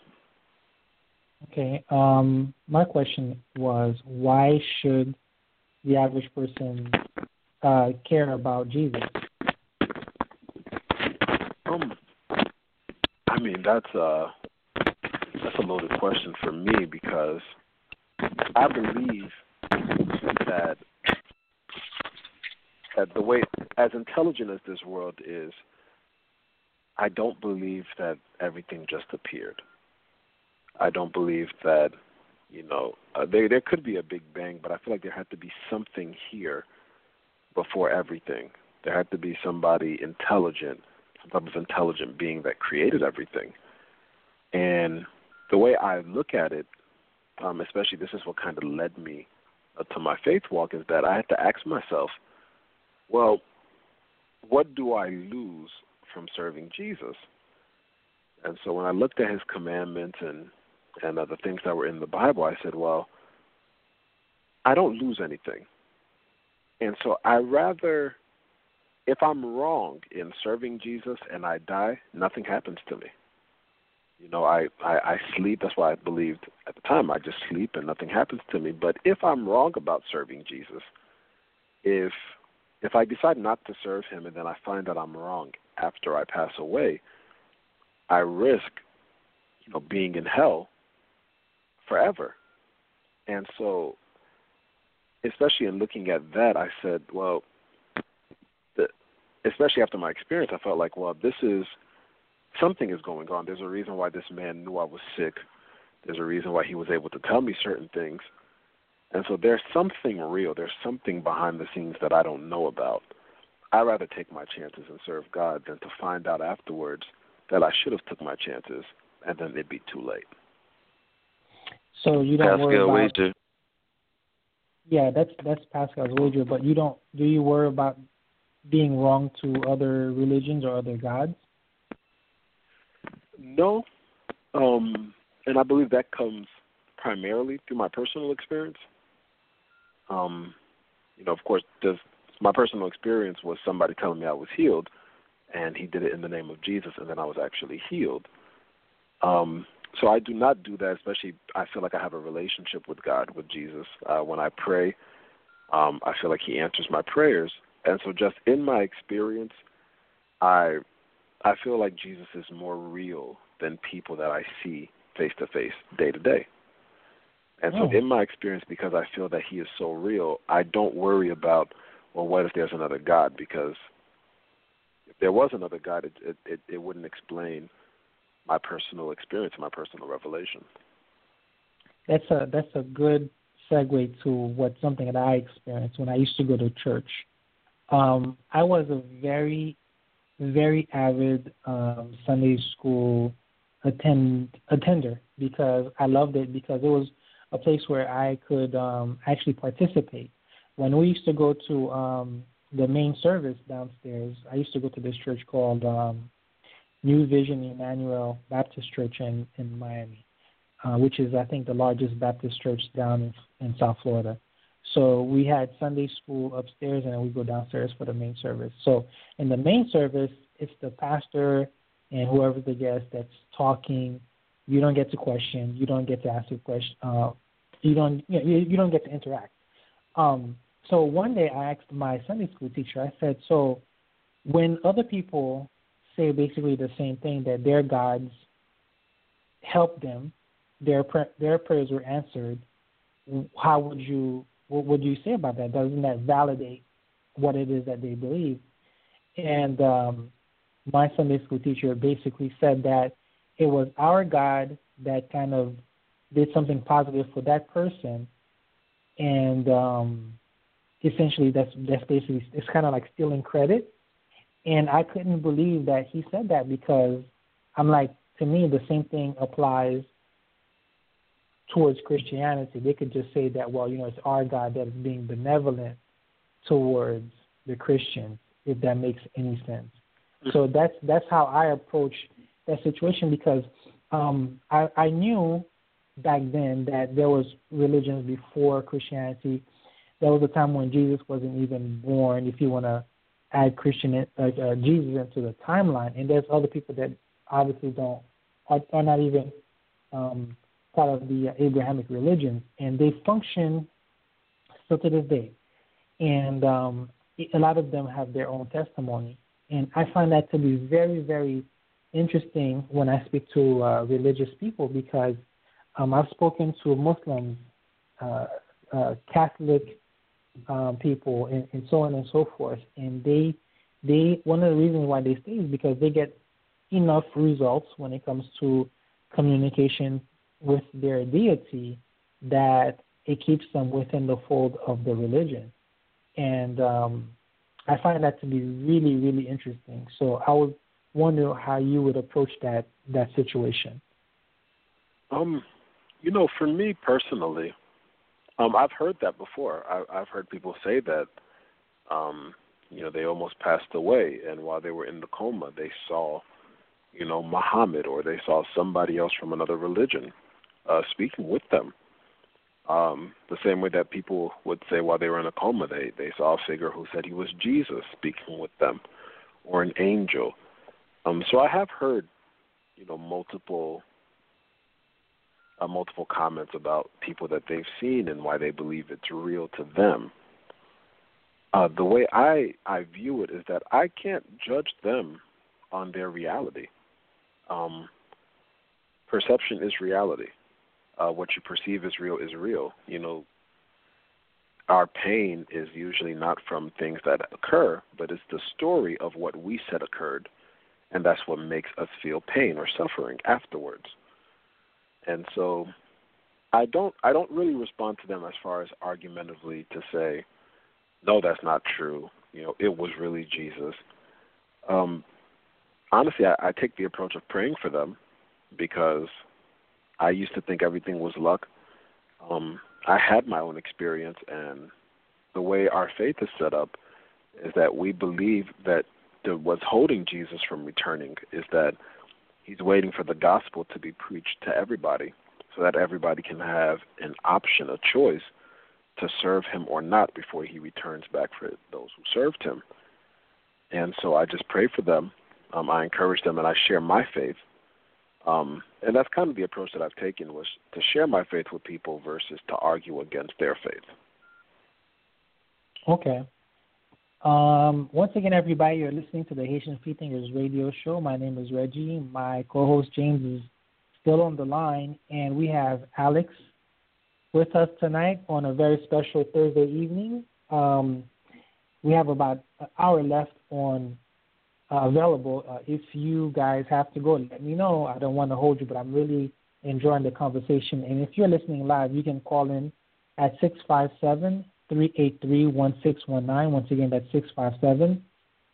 Okay. Um, my question was, why should the average person uh, care about Jesus? Um, I mean that's a that's a loaded question for me because I believe that that the way as intelligent as this world is, I don't believe that everything just appeared. I don't believe that you know uh, there there could be a big bang, but I feel like there had to be something here before everything. There had to be somebody intelligent, some type of intelligent being that created everything. And the way I look at it, um, especially this is what kind of led me uh, to my faith walk, is that I had to ask myself, well, what do I lose from serving Jesus? And so when I looked at his commandments and and uh, the things that were in the Bible, I said, well, I don't lose anything. And so I rather, if I'm wrong in serving Jesus and I die, nothing happens to me. You know, I, I, I sleep. That's why I believed at the time I just sleep and nothing happens to me. But if I'm wrong about serving Jesus, if if I decide not to serve him and then I find that I'm wrong after I pass away, I risk, you know, being in hell forever. And so especially in looking at that, I said, well, especially after my experience, I felt like, well, this is something is going on. There's a reason why this man knew I was sick. There's a reason why he was able to tell me certain things. And so there's something real. There's something behind the scenes that I don't know about. I'd rather take my chances and serve God than to find out afterwards that I should have took my chances and then it'd be too late. So you don't Pascal worry about wager. Yeah, that's that's Pascal's wager. But you don't do you worry about being wrong to other religions or other gods? No, um, and I believe that comes primarily through my personal experience. Um, you know, of course, just my personal experience was somebody telling me I was healed, and he did it in the name of Jesus, and then I was actually healed. Um, so I do not do that, especially I feel like I have a relationship with God, with Jesus. Uh, when I pray, um, I feel like He answers my prayers, and so just in my experience, I I feel like Jesus is more real than people that I see face to face, day to day. And so, Oh. in my experience, because I feel that He is so real, I don't worry about, well, what if there's another God? Because if there was another God, it it, it, it wouldn't explain my personal experience, my personal revelation. That's a that's a good segue to what something that I experienced when I used to go to church. Um, I was a very, very avid um, Sunday school attend attender because I loved it because it was a place where I could um, actually participate. When we used to go to um, the main service downstairs, I used to go to this church called um, New Vision Emmanuel Baptist Church in in Miami uh, which is I think the largest Baptist church down in, in South Florida. So we had Sunday school upstairs, and then we go downstairs for the main service. So in the main service, it's the pastor and whoever the guest that's talking. You don't get to question. You don't get to ask a question. Uh, you don't. You, know, you you don't get to interact. Um, so one day I asked my Sunday school teacher. I said, "So when other people say basically the same thing that their gods helped them their their prayers were answered, how would you what would you say about that? Doesn't that validate what it is that they believe? And um, my Sunday school teacher basically said that it was our God that kind of did something positive for that person, and um, essentially that's that's basically it's kind of like stealing credit. And I couldn't believe that he said that because I'm like, to me, the same thing applies towards Christianity. They could just say that, well, you know, it's our God that is being benevolent towards the Christians, if that makes any sense. So that's that's how I approach that situation because um, I, I knew back then that there was religions before Christianity. There was a time when Jesus wasn't even born. If you want to add Christian uh, uh, Jesus into the timeline, and there's other people that obviously don't are, are not even um, part of the Abrahamic religion, and they function still to this day. And um, a lot of them have their own testimony, and I find that to be very, very interesting when I speak to uh, religious people because um, I've spoken to Muslims, uh, uh, Catholic um, people, and, and so on and so forth, and they they one of the reasons why they stay is because they get enough results when it comes to communication with their deity that it keeps them within the fold of the religion. And um, I find that to be really, really interesting. So I would wonder how you would approach that that situation. Um, you know, for me personally, um, I've heard that before. I, I've heard people say that, um, you know, they almost passed away, and while they were in the coma, they saw, you know, Muhammad or they saw somebody else from another religion uh, speaking with them. Um, the same way that people would say while they were in a coma, they they saw a figure who said he was Jesus speaking with them, or an angel. Um, so I have heard, you know, multiple uh, multiple comments about people that they've seen and why they believe it's real to them. Uh, the way I I view it is that I can't judge them on their reality. Um, perception is reality. Uh, what you perceive as real is real. You know, our pain is usually not from things that occur, but it's the story of what we said occurred, and that's what makes us feel pain or suffering afterwards and so I don't I don't really respond to them as far as argumentatively to say, no, that's not true. You know, it was really Jesus. Um, honestly, I, I take the approach of praying for them because I used to think everything was luck. Um, I had my own experience, and the way our faith is set up is that we believe that the, what's holding Jesus from returning is that he's waiting for the gospel to be preached to everybody so that everybody can have an option, a choice to serve him or not before he returns back for those who served him. And so I just pray for them. Um, I encourage them and I share my faith. Um, and that's kind of the approach that I've taken was to share my faith with people versus to argue against their faith. Okay. Um, once again, everybody, you're listening to the Haitian Free Thinkers radio show. My name is Reggie. My co host James is still on the line, and we have Alex with us tonight on a very special Thursday evening. Um, we have about an hour left on uh, available. Uh, if you guys have to go, let me know. I don't want to hold you, but I'm really enjoying the conversation. And if you're listening live, you can call in at 657 383 1619. Once again, that's 657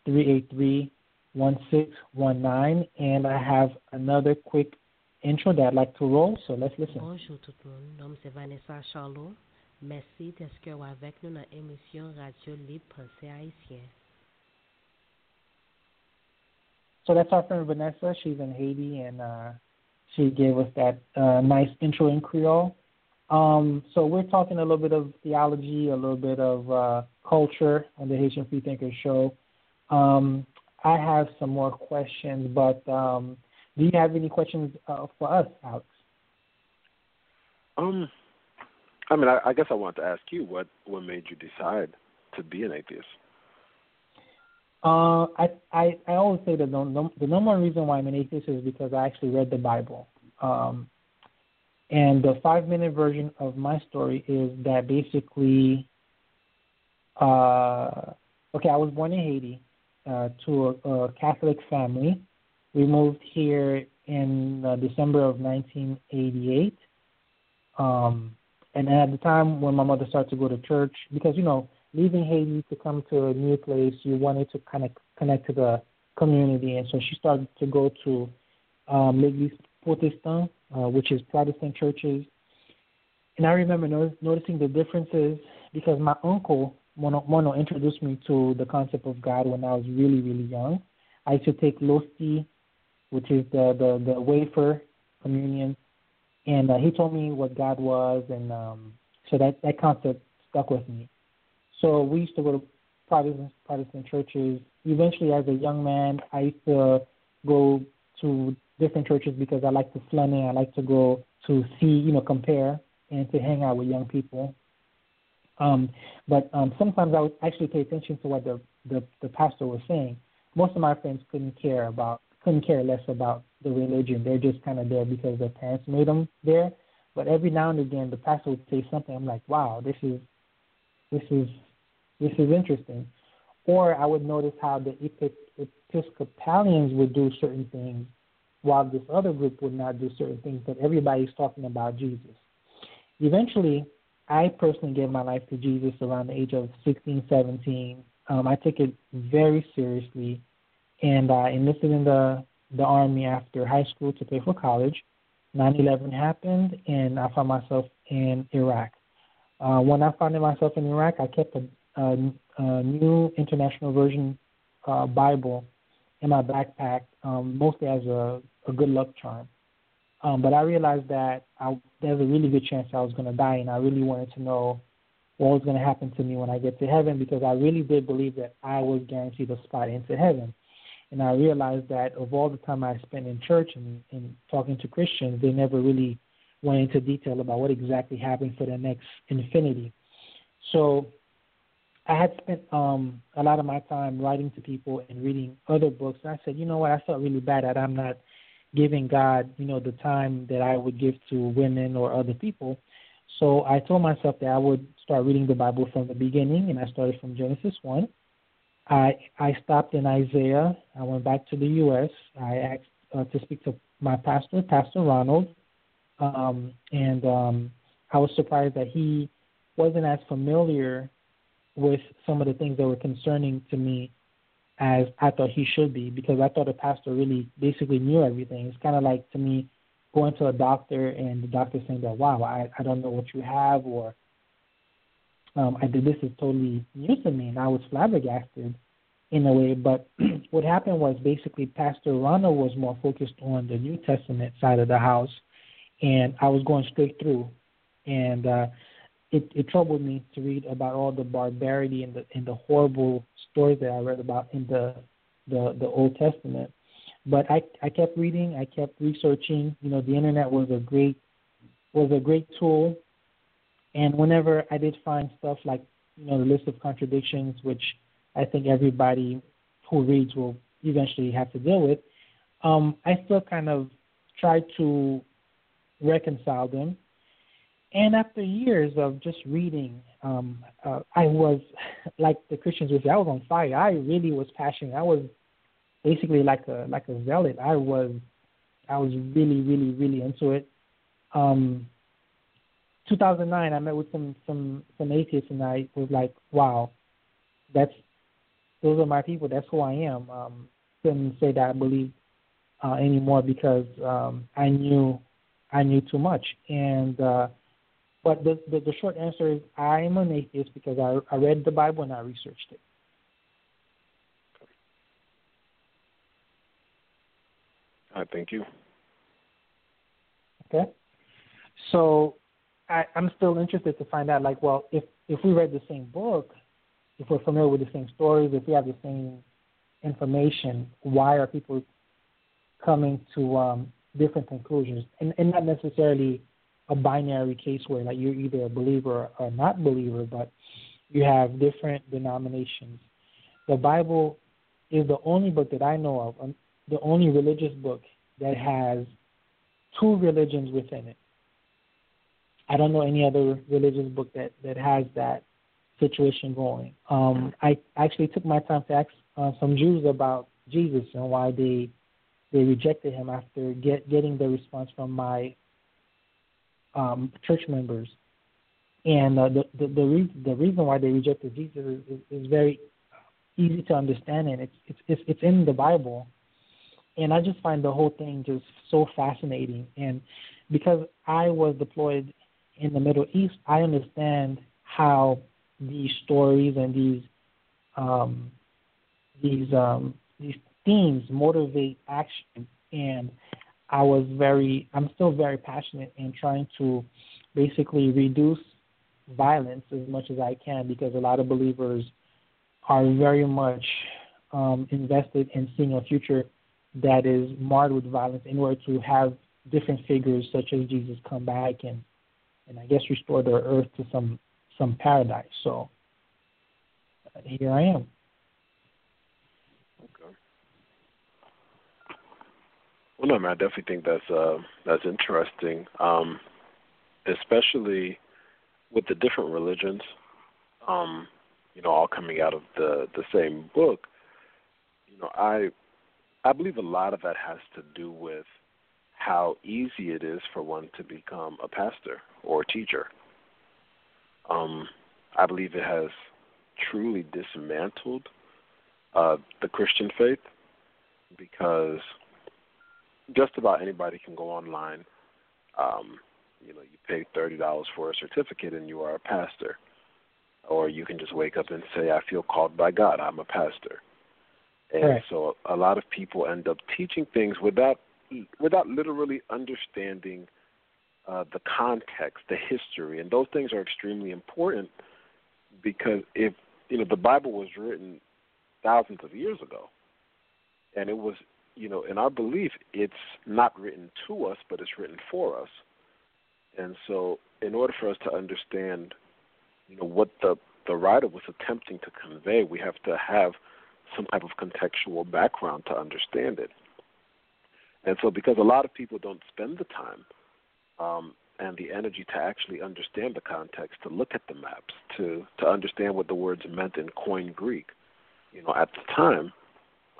383 1619. And I have another quick intro that I'd like to roll, so let's listen. Bonjour tout le monde, nom c'est Vanessa Charlot. Merci d'être avec nous dans l'émission Radio Libre Pensée Haïtien. So that's our friend Vanessa. She's in Haiti, and uh, she gave us that uh, nice intro in Creole. Um, so we're talking a little bit of theology, a little bit of uh, culture on the Haitian Free Thinkers show. Um, I have some more questions, but um, do you have any questions uh, for us, Alex? Um, I mean, I, I guess I want to ask you what what made you decide to be an atheist. Uh, I, I I always say that the, the number one reason why I'm an atheist is because I actually read the Bible. Um, and the five minute version of my story is that basically, uh, okay, I was born in Haiti uh, to a, a Catholic family. We moved here in uh, December of 1988. Um, and at the time when my mother started to go to church, because, you know, leaving Haiti to come to a new place, you wanted to of connect to the community. And so she started to go to um, L'Église Protestant, uh, which is Protestant churches. And I remember no- noticing the differences because my uncle Mono, Mono introduced me to the concept of God when I was really, really young. I used to take Losti, which is the, the, the wafer communion, and uh, he told me what God was, and um, so that, that concept stuck with me. So we used to go to Protestant, Protestant churches. Eventually, as a young man, I used to go to different churches because I like to in. I like to go to see, you know, compare and to hang out with young people. Um, but um, sometimes I would actually pay attention to what the, the the pastor was saying. Most of my friends couldn't care about couldn't care less about the religion. They're just kind of there because their parents made them there. But every now and again, the pastor would say something. I'm like, wow, this is this is this is interesting. Or I would notice how the Episcopalians would do certain things while this other group would not do certain things, but everybody's talking about Jesus. Eventually, I personally gave my life to Jesus around the age of 16, 17. Um, I took it very seriously, and I enlisted in the the army after high school to pay for college. 9/11 happened, and I found myself in Iraq. Uh, when I found myself in Iraq, I kept a, a, a new international version uh, Bible in my backpack, um, mostly as a, a good luck charm. Um, but I realized that I, there's a really good chance I was going to die, and I really wanted to know what was going to happen to me when I get to heaven because I really did believe that I was guaranteed a spot into heaven. And I realized that of all the time I spent in church and, and talking to Christians, they never really went into detail about what exactly happened for the next infinity. So I had spent um, a lot of my time writing to people and reading other books. And I said, you know what, I felt really bad that I'm not giving God, you know, the time that I would give to women or other people. So I told myself that I would start reading the Bible from the beginning, and I started from Genesis 1. I I stopped in Isaiah. I went back to the U.S. I asked uh, to speak to my pastor, Pastor Ronald, um, and um, I was surprised that he wasn't as familiar with some of the things that were concerning to me as I thought he should be because I thought a pastor really basically knew everything. It's kind of like to me going to a doctor and the doctor saying that, wow, I, I don't know what you have or um, I did this is totally new to me and I was flabbergasted in a way. But [clears throat] what happened was basically Pastor Ronald was more focused on the New Testament side of the house and I was going straight through. And uh, it, it troubled me to read about all the barbarity and the and the horrible stories that I read about in the the, the Old Testament. But I I kept reading, I kept researching. You know, the internet was a great was a great tool. And whenever I did find stuff like you know the list of contradictions, which I think everybody who reads will eventually have to deal with, um, I still kind of tried to reconcile them and after years of just reading, um, uh, I was [laughs] like the Christians would say, I was on fire. I really was passionate. I was basically like a like a zealot. I was I was really really really into it. Um, 2009, I met with some some some atheists, and I was like, wow, that's those are my people. That's who I am. Um, couldn't say that I believe uh, anymore because um, I knew I knew too much, and uh, but the, the, the short answer is I'm an atheist because I, I read the Bible and I researched it. I thank you. Okay. So I, I'm still interested to find out, like, well, if if we read the same book, if we're familiar with the same stories, if we have the same information, why are people coming to um, different conclusions? And, and not necessarily a binary case where like you're either a believer or not believer, but you have different denominations. The Bible is the only book that I know of, um, the only religious book that has two religions within it. I don't know any other religious book that that has that situation going. Um, I actually took my time to ask uh, some Jews about Jesus and why they they rejected him after get, getting the response from my um, church members. And uh, the the the, re- the reason why they rejected Jesus is, is, is very easy to understand, and it's, it's it's it's in the Bible. And I just find the whole thing just so fascinating. And because I was deployed in the Middle East, I understand how these stories and these um, these um, these themes motivate action. And I was very, I'm still very passionate in trying to basically reduce violence as much as I can because a lot of believers are very much um, invested in seeing a future that is marred with violence in order to have different figures such as Jesus come back and and I guess restore their earth to some some paradise. So here I am. Well, no, man, I definitely think that's uh, that's interesting, um, especially with the different religions, um, you know, all coming out of the the same book. You know, I I believe a lot of that has to do with how easy it is for one to become a pastor or a teacher. Um, I believe it has truly dismantled uh, the Christian faith because just about anybody can go online. Um, you know, you pay thirty dollars for a certificate and you are a pastor, or you can just wake up and say, "I feel called by God. I'm a pastor." And Correct. so a lot of people end up teaching things without without literally understanding uh, the context, the history, and those things are extremely important because if you know the Bible was written thousands of years ago, and it was you know in our belief it's not written to us but it's written for us, and so in order for us to understand you know what the the writer was attempting to convey, we have to have some type of contextual background to understand it. And so, because a lot of people don't spend the time um, and the energy to actually understand the context, to look at the maps, to to understand what the words meant in Koine Greek, you know, at the time,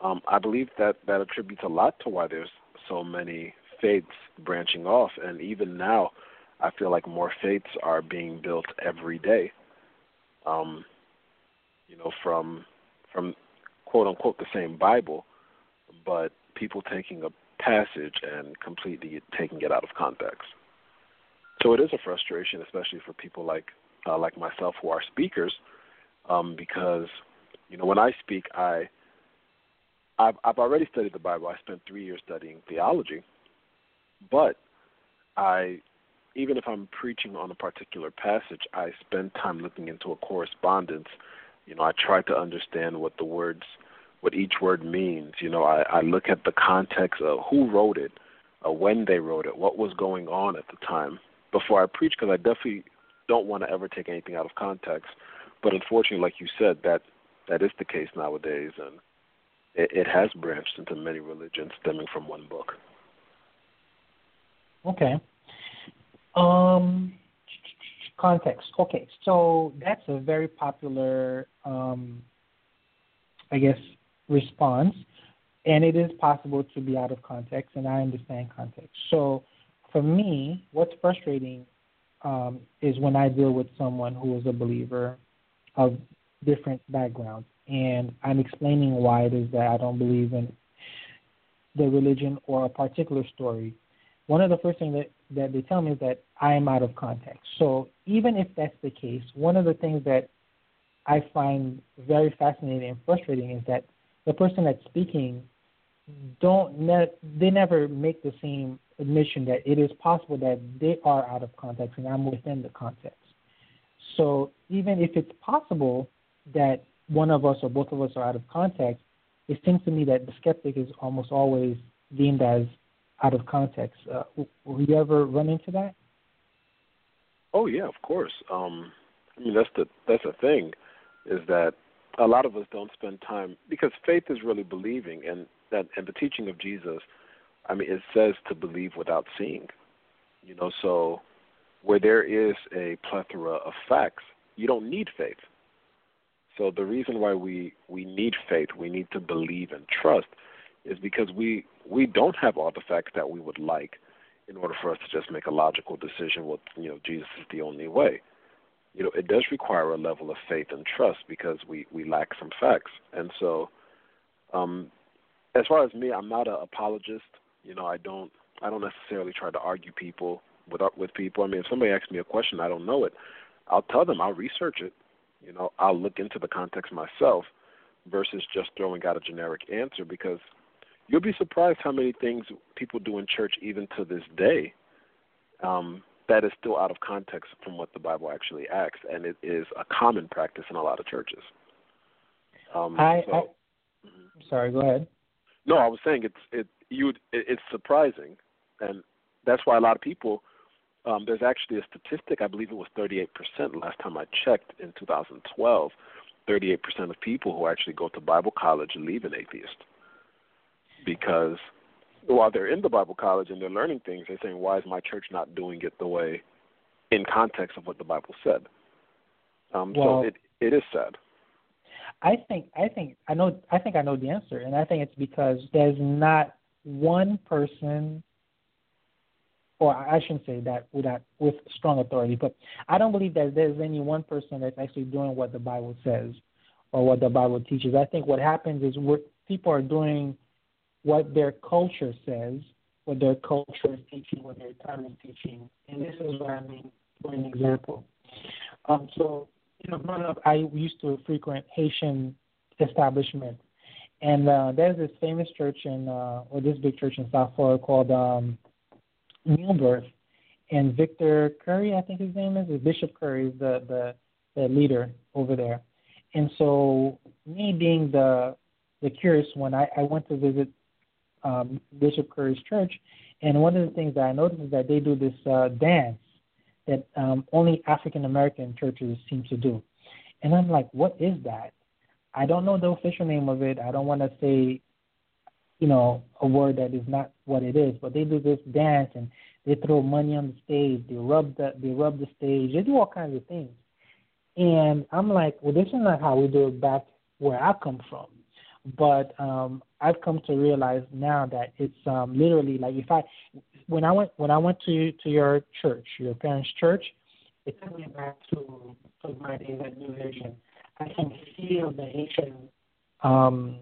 um, I believe that that attributes a lot to why there's so many faiths branching off, and even now, I feel like more faiths are being built every day. Um, you know, from from quote unquote the same Bible, but people taking a passage and completely taking it out of context. So it is a frustration, especially for people like uh, like myself who are speakers, um, because you know when I speak, I I've, I've already studied the Bible. I spent three years studying theology, but I even if I'm preaching on a particular passage, I spend time looking into a correspondence. You know, I try to understand what the words, what each word means. You know, I, I look at the context of who wrote it, uh, when they wrote it, what was going on at the time before I preach, because I definitely don't want to ever take anything out of context. But unfortunately, like you said, that that is the case nowadays, and it, it has branched into many religions stemming from one book. Okay. Um, context. Okay, so that's a very popular, um, I guess, response, and it is possible to be out of context, and I understand context. So, for me, what's frustrating um, is when I deal with someone who is a believer of different backgrounds, and I'm explaining why it is that I don't believe in the religion or a particular story. One of the first things that that they tell me is that I am out of context. So even if that's the case, one of the things that I find very fascinating and frustrating is that the person that's speaking don't ne- they never make the same admission that it is possible that they are out of context and I'm within the context. So even if it's possible that one of us or both of us are out of context, it seems to me that the skeptic is almost always deemed as out of context. Uh, will you ever run into that? Oh yeah, of course. Um, I mean that's the that's the thing, is that a lot of us don't spend time because faith is really believing, and that and the teaching of Jesus. I mean, it says to believe without seeing. You know, so where there is a plethora of facts, you don't need faith. So the reason why we we need faith, we need to believe and trust, is because we we don't have all the facts that we would like in order for us to just make a logical decision with you know Jesus is the only way. You know, it does require a level of faith and trust because we we lack some facts. And so um as far as me, I'm not an apologist. You know, I don't I don't necessarily try to argue people with with people. I mean, if somebody asks me a question I don't know it, I'll tell them I'll research it. You know, I'll look into the context myself versus just throwing out a generic answer because you'll be surprised how many things people do in church even to this day um, that is still out of context from what the Bible actually asks, and it is a common practice in a lot of churches. Um, I, so, I sorry, go ahead. No, I was saying it's it you it, it's surprising, and that's why a lot of people. Um, there's actually a statistic. I believe it was 38% last time I checked in 2012. 38% of people who actually go to Bible college leave an atheist because while they're in the Bible college and they're learning things, they're saying, "Why is my church not doing it the way, in context of what the Bible said?" Um, well, so it it is sad. I think I think I know I think I know the answer, and I think it's because there's not one person, or I shouldn't say that without with strong authority, but I don't believe that there's any one person that's actually doing what the Bible says. or what the Bible teaches. I think what happens is what people are doing what their culture says, what their culture is teaching, what their time is teaching. And this is what I mean for an example. Um, so, you know, growing up, I used to frequent Haitian establishments. And uh, there's this famous church in, uh, or this big church in South Florida called um, Birth. And Victor Curry, I think his name is, Bishop Curry is the, the, the leader over there. And so, me being the the curious one, I, I went to visit um, Bishop Curry's church, and one of the things that I noticed is that they do this uh, dance that um, only African American churches seem to do. And I'm like, what is that? I don't know the official name of it. I don't want to say, you know, a word that is not what it is. But they do this dance and they throw money on the stage. They rub the they rub the stage. They do all kinds of things. And I'm like, well, this is not how we do it back where I come from. But um, I've come to realize now that it's um, literally like if I when I went when I went to to your church, your parents' church, it took me back to, to my days at New Vision. I can feel the Haitian um,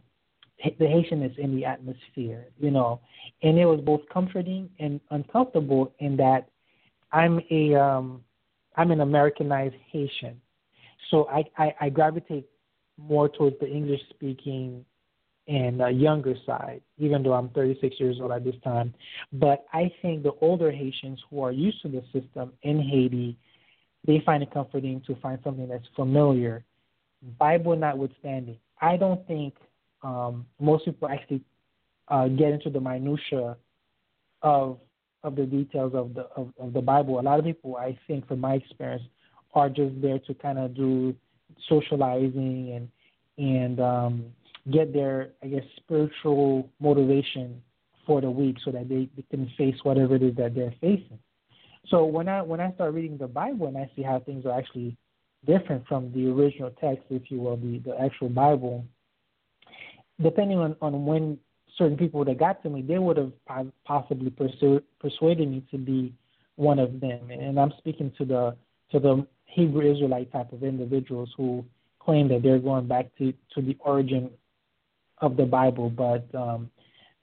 the Haitianness in the atmosphere, you know, and it was both comforting and uncomfortable in that I'm a um, I'm an Americanized Haitian, so I, I, I gravitate more towards the English speaking and uh, younger side, even though I'm 36 years old at this time. But I think the older Haitians who are used to the system in Haiti, they find it comforting to find something that's familiar, Bible notwithstanding. I don't think um, most people actually uh, get into the minutia of of the details of the of, of the Bible. A lot of people, I think, from my experience, are just there to kind of do socializing and and um, get their I guess spiritual motivation for the week so that they, they can face whatever it is that they're facing. So when I when I start reading the Bible and I see how things are actually different from the original text, if you will, the, the actual Bible, depending on, on when certain people that got to me, they would have possibly persu- persuaded me to be one of them. And I'm speaking to the to the Hebrew Israelite type of individuals who claim that they're going back to, to the origin of the Bible, but um,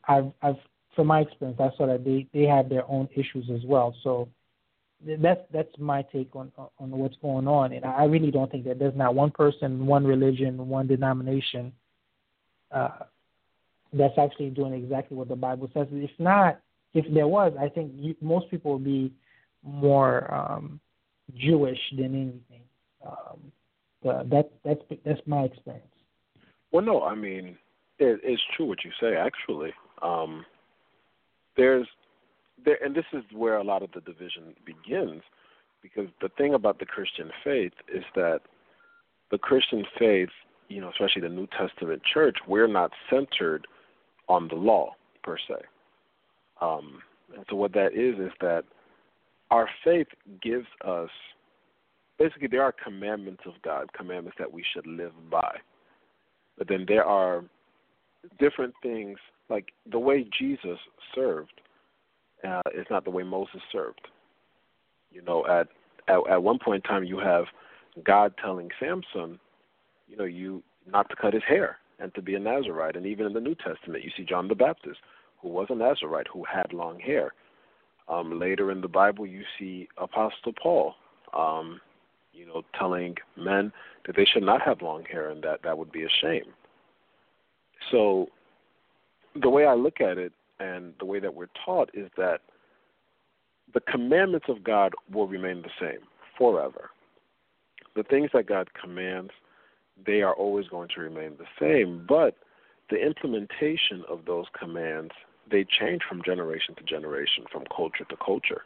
I've, I've, from my experience, I saw that they, they have their own issues as well. So that's that's my take on on what's going on, and I really don't think that there's not one person, one religion, one denomination uh, that's actually doing exactly what the Bible says. If not, if there was, I think you, most people would be more um, Jewish than anything. Um, that that's that's my experience. Well, no, I mean it, it's true what you say. Actually, um, there's there, and this is where a lot of the division begins, because the thing about the Christian faith is that the Christian faith, you know, especially the New Testament church, we're not centered on the law per se. Um, and so what that is is that our faith gives us basically there are commandments of God, commandments that we should live by. But then there are different things like the way Jesus served uh, is not the way Moses served. You know, at, at at one point in time, you have God telling Samson, you know, you not to cut his hair and to be a Nazarite, and even in the New Testament, you see John the Baptist, who was a Nazarite, who had long hair. Um, later in the Bible, you see Apostle Paul, um, you know, telling men that they should not have long hair and that that would be a shame. So, the way I look at it and the way that we're taught is that the commandments of God will remain the same forever. The things that God commands, they are always going to remain the same, but the implementation of those commands, they change from generation to generation, from culture to culture.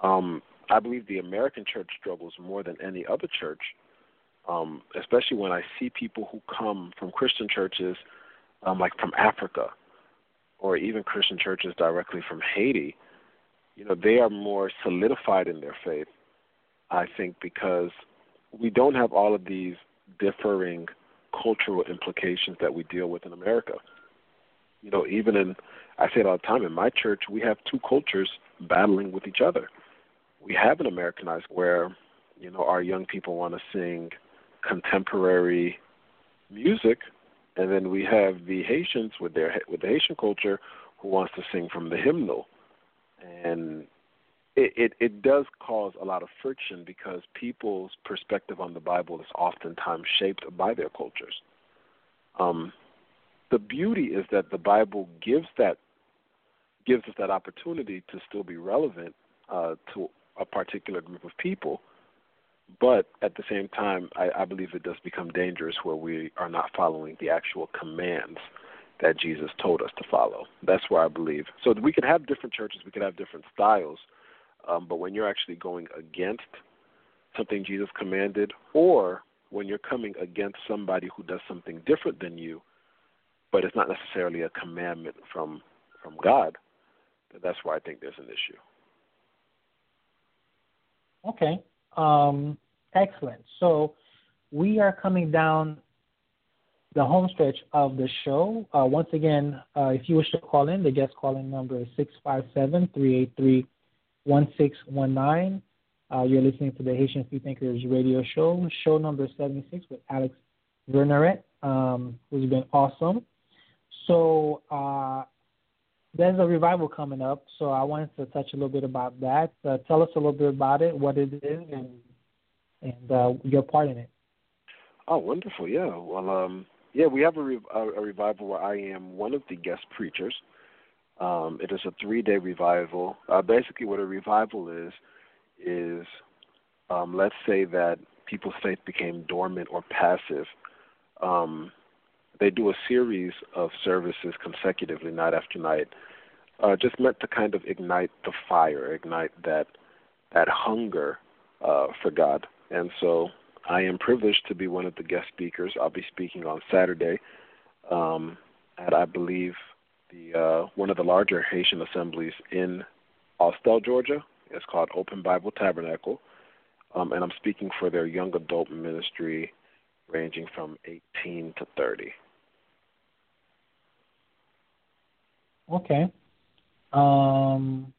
Um, I believe the American church struggles more than any other church, um, especially when I see people who come from Christian churches, um, like from Africa, or even Christian churches directly from Haiti, you know, they are more solidified in their faith, I think, because we don't have all of these differing cultural implications that we deal with in America. You know, even in, I say it all the time, in my church, we have two cultures battling with each other. We have an Americanized where, you know, our young people want to sing contemporary music, and then we have the Haitians with their with the Haitian culture who wants to sing from the hymnal, and it, it it does cause a lot of friction because people's perspective on the Bible is oftentimes shaped by their cultures. Um, the beauty is that the Bible gives that gives us that opportunity to still be relevant uh, to a particular group of people. But at the same time, I, I believe it does become dangerous where we are not following the actual commands that Jesus told us to follow. That's where I believe. So we can have different churches, we can have different styles, um, but when you're actually going against something Jesus commanded, or when you're coming against somebody who does something different than you, but it's not necessarily a commandment from from God, that's why I think there's an issue. Okay. Um, excellent. So we are coming down the home stretch of the show. Uh, once again, uh, if you wish to call in, the guest calling number is 657 383 1619. Uh, you're listening to the Haitian Free Thinkers radio show, show number 76 with Alex Verneret, um, who's been awesome. So uh, there's a revival coming up, so I wanted to touch a little bit about that. Uh, tell us a little bit about it, what it is, and and uh, your part in it. Oh, wonderful! Yeah, well, um, yeah, we have a, re- a, a revival where I am one of the guest preachers. Um, it is a three-day revival. Uh, basically, what a revival is is um, let's say that people's faith became dormant or passive. Um, they do a series of services consecutively, night after night, uh, just meant to kind of ignite the fire, ignite that that hunger uh, for God. And so I am privileged to be one of the guest speakers. I'll be speaking on Saturday um, at, I believe, the uh, one of the larger Haitian assemblies in Austell, Georgia. It's called Open Bible Tabernacle, um, and I'm speaking for their young adult ministry, ranging from 18 to 30. Okay. Um,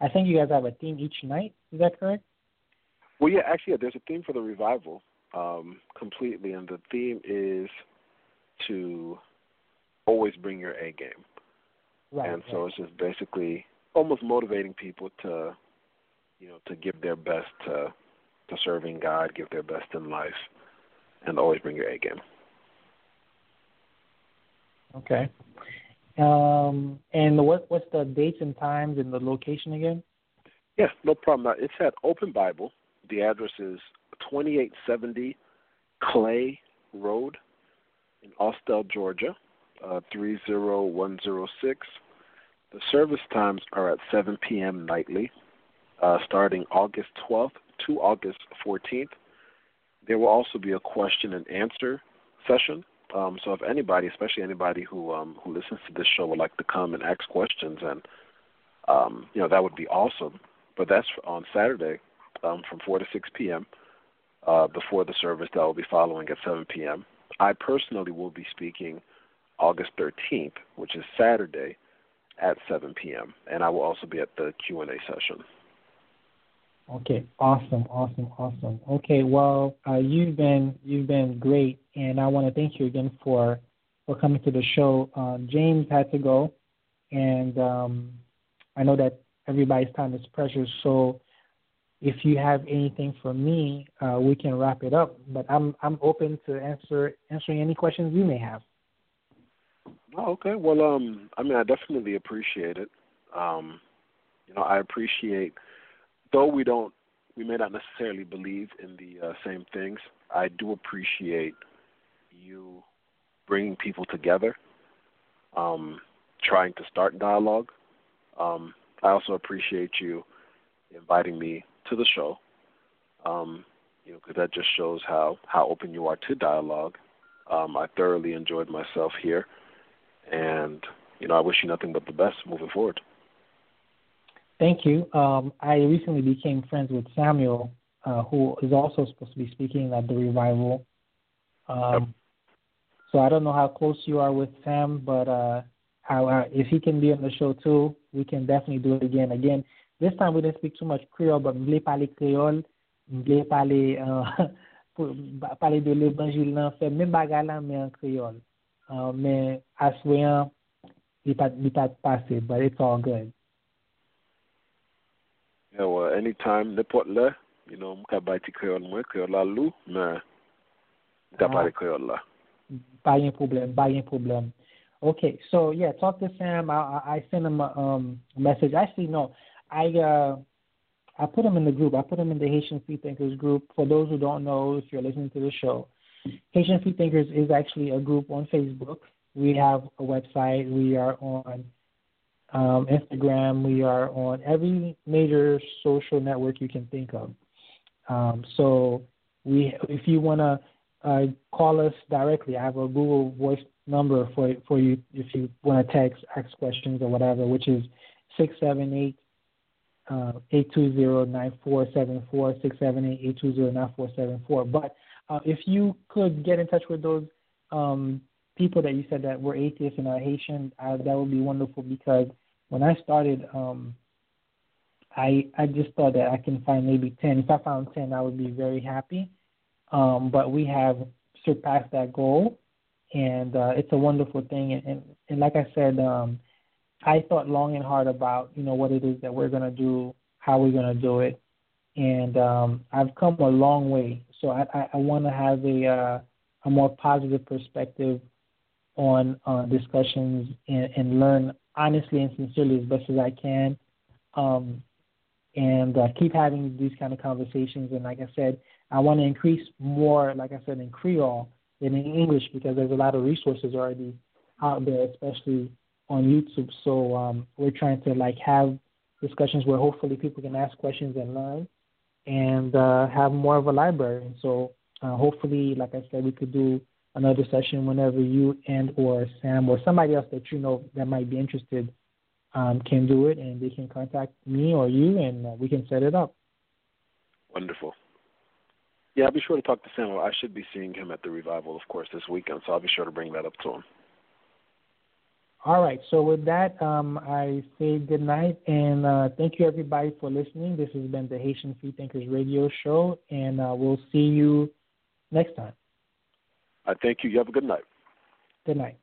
I think you guys have a theme each night. Is that correct? Well, yeah, actually, yeah, there's a theme for the revival um, completely, and the theme is to always bring your A game. Right. And so right. it's just basically almost motivating people to, you know, to give their best to to serving God, give their best in life, and always bring your A game. Okay. Um, and what what's the dates and times and the location again? Yeah, no problem. It's at Open Bible. The address is 2870 Clay Road in Austell, Georgia, uh, 30106. The service times are at 7 p.m. nightly, uh, starting August 12th to August 14th. There will also be a question and answer session um, so if anybody, especially anybody who um, who listens to this show, would like to come and ask questions, and um, you know that would be awesome. But that's on Saturday um, from 4 to 6 p.m. Uh, before the service that will be following at 7 p.m. I personally will be speaking August 13th, which is Saturday, at 7 p.m. And I will also be at the Q&A session. Okay, awesome, awesome, awesome. Okay, well, uh, you've been you've been great, and I want to thank you again for for coming to the show. Uh, James had to go, and um, I know that everybody's time is precious. So, if you have anything for me, uh, we can wrap it up. But I'm I'm open to answer answering any questions you may have. Oh, okay. Well, um, I mean, I definitely appreciate it. Um, you know, I appreciate though we don't, we may not necessarily believe in the uh, same things. I do appreciate you bringing people together, um, trying to start dialogue. Um, I also appreciate you inviting me to the show. Um, you know, because that just shows how how open you are to dialogue. Um, I thoroughly enjoyed myself here, and you know, I wish you nothing but the best moving forward. Thank you. Um, I recently became friends with Samuel, uh, who is also supposed to be speaking at the revival. Um, yep. So I don't know how close you are with Sam, but uh, how, uh, if he can be on the show too, we can definitely do it again. Again, this time we didn't speak too much Creole, but m'vle parler Creole, m'vle parler uh, [laughs] pale de l'Evangile nan fè men bagay lan men an kriol. Uh, men aswayan, li pat, li pat pase, but it's all good. Yeah, well, anytime, nepot le, you know, mka bay ti kriol mwen, kriol la lou, men, mka Ah. pale la. Pas yon problem, pas. Okay, so yeah, talk to Sam. I, I, I sent him a um, message. Actually, no, I uh, I put him in the group. I put him in the Haitian Free Thinkers group. For those who don't know, if you're listening to the show, Haitian Free Thinkers is actually a group on Facebook. We have a website. We are on um, Instagram. We are on every major social network you can think of. Um, so we, if you want to uh, call us directly. I have a Google Voice number for for you if you want to text, ask questions or whatever, which is six seven eight uh, eight two zero nine four seven four six seven eight eight two zero nine four seven four. But uh, if you could get in touch with those um, people that you said that were atheists and are Haitian, that would be wonderful because when I started. Um, I I just thought that I can find maybe ten. If I found ten, I would be very happy um, but we have surpassed that goal, and uh, it's a wonderful thing. And, and, and like I said, um, I thought long and hard about you know what it is that we're gonna do, how we're gonna do it, and um, I've come a long way. So I, I, I want to have a uh, a more positive perspective on uh, discussions and, and learn honestly and sincerely as best as I can. Um, and uh, keep having these kind of conversations. And like I said, I want to increase more, like I said, in Creole than in English because there's a lot of resources already out there, especially on YouTube. So um, we're trying to like have discussions where hopefully people can ask questions and learn, and uh, have more of a library. And so uh, hopefully, like I said, we could do another session whenever you and or Sam or somebody else that you know that might be interested um, can do it, and they can contact me or you, and uh, we can set it up. Wonderful. Yeah, I'll be sure to talk to Sam. I should be seeing him at the revival, of course, this weekend, so I'll be sure to bring that up to him. All right. So with that, um, I say good night and uh, thank you everybody for listening. This has been the Haitian Free Thinkers Radio Show, and uh, we'll see you next time. I thank you. You have a good night. Good night.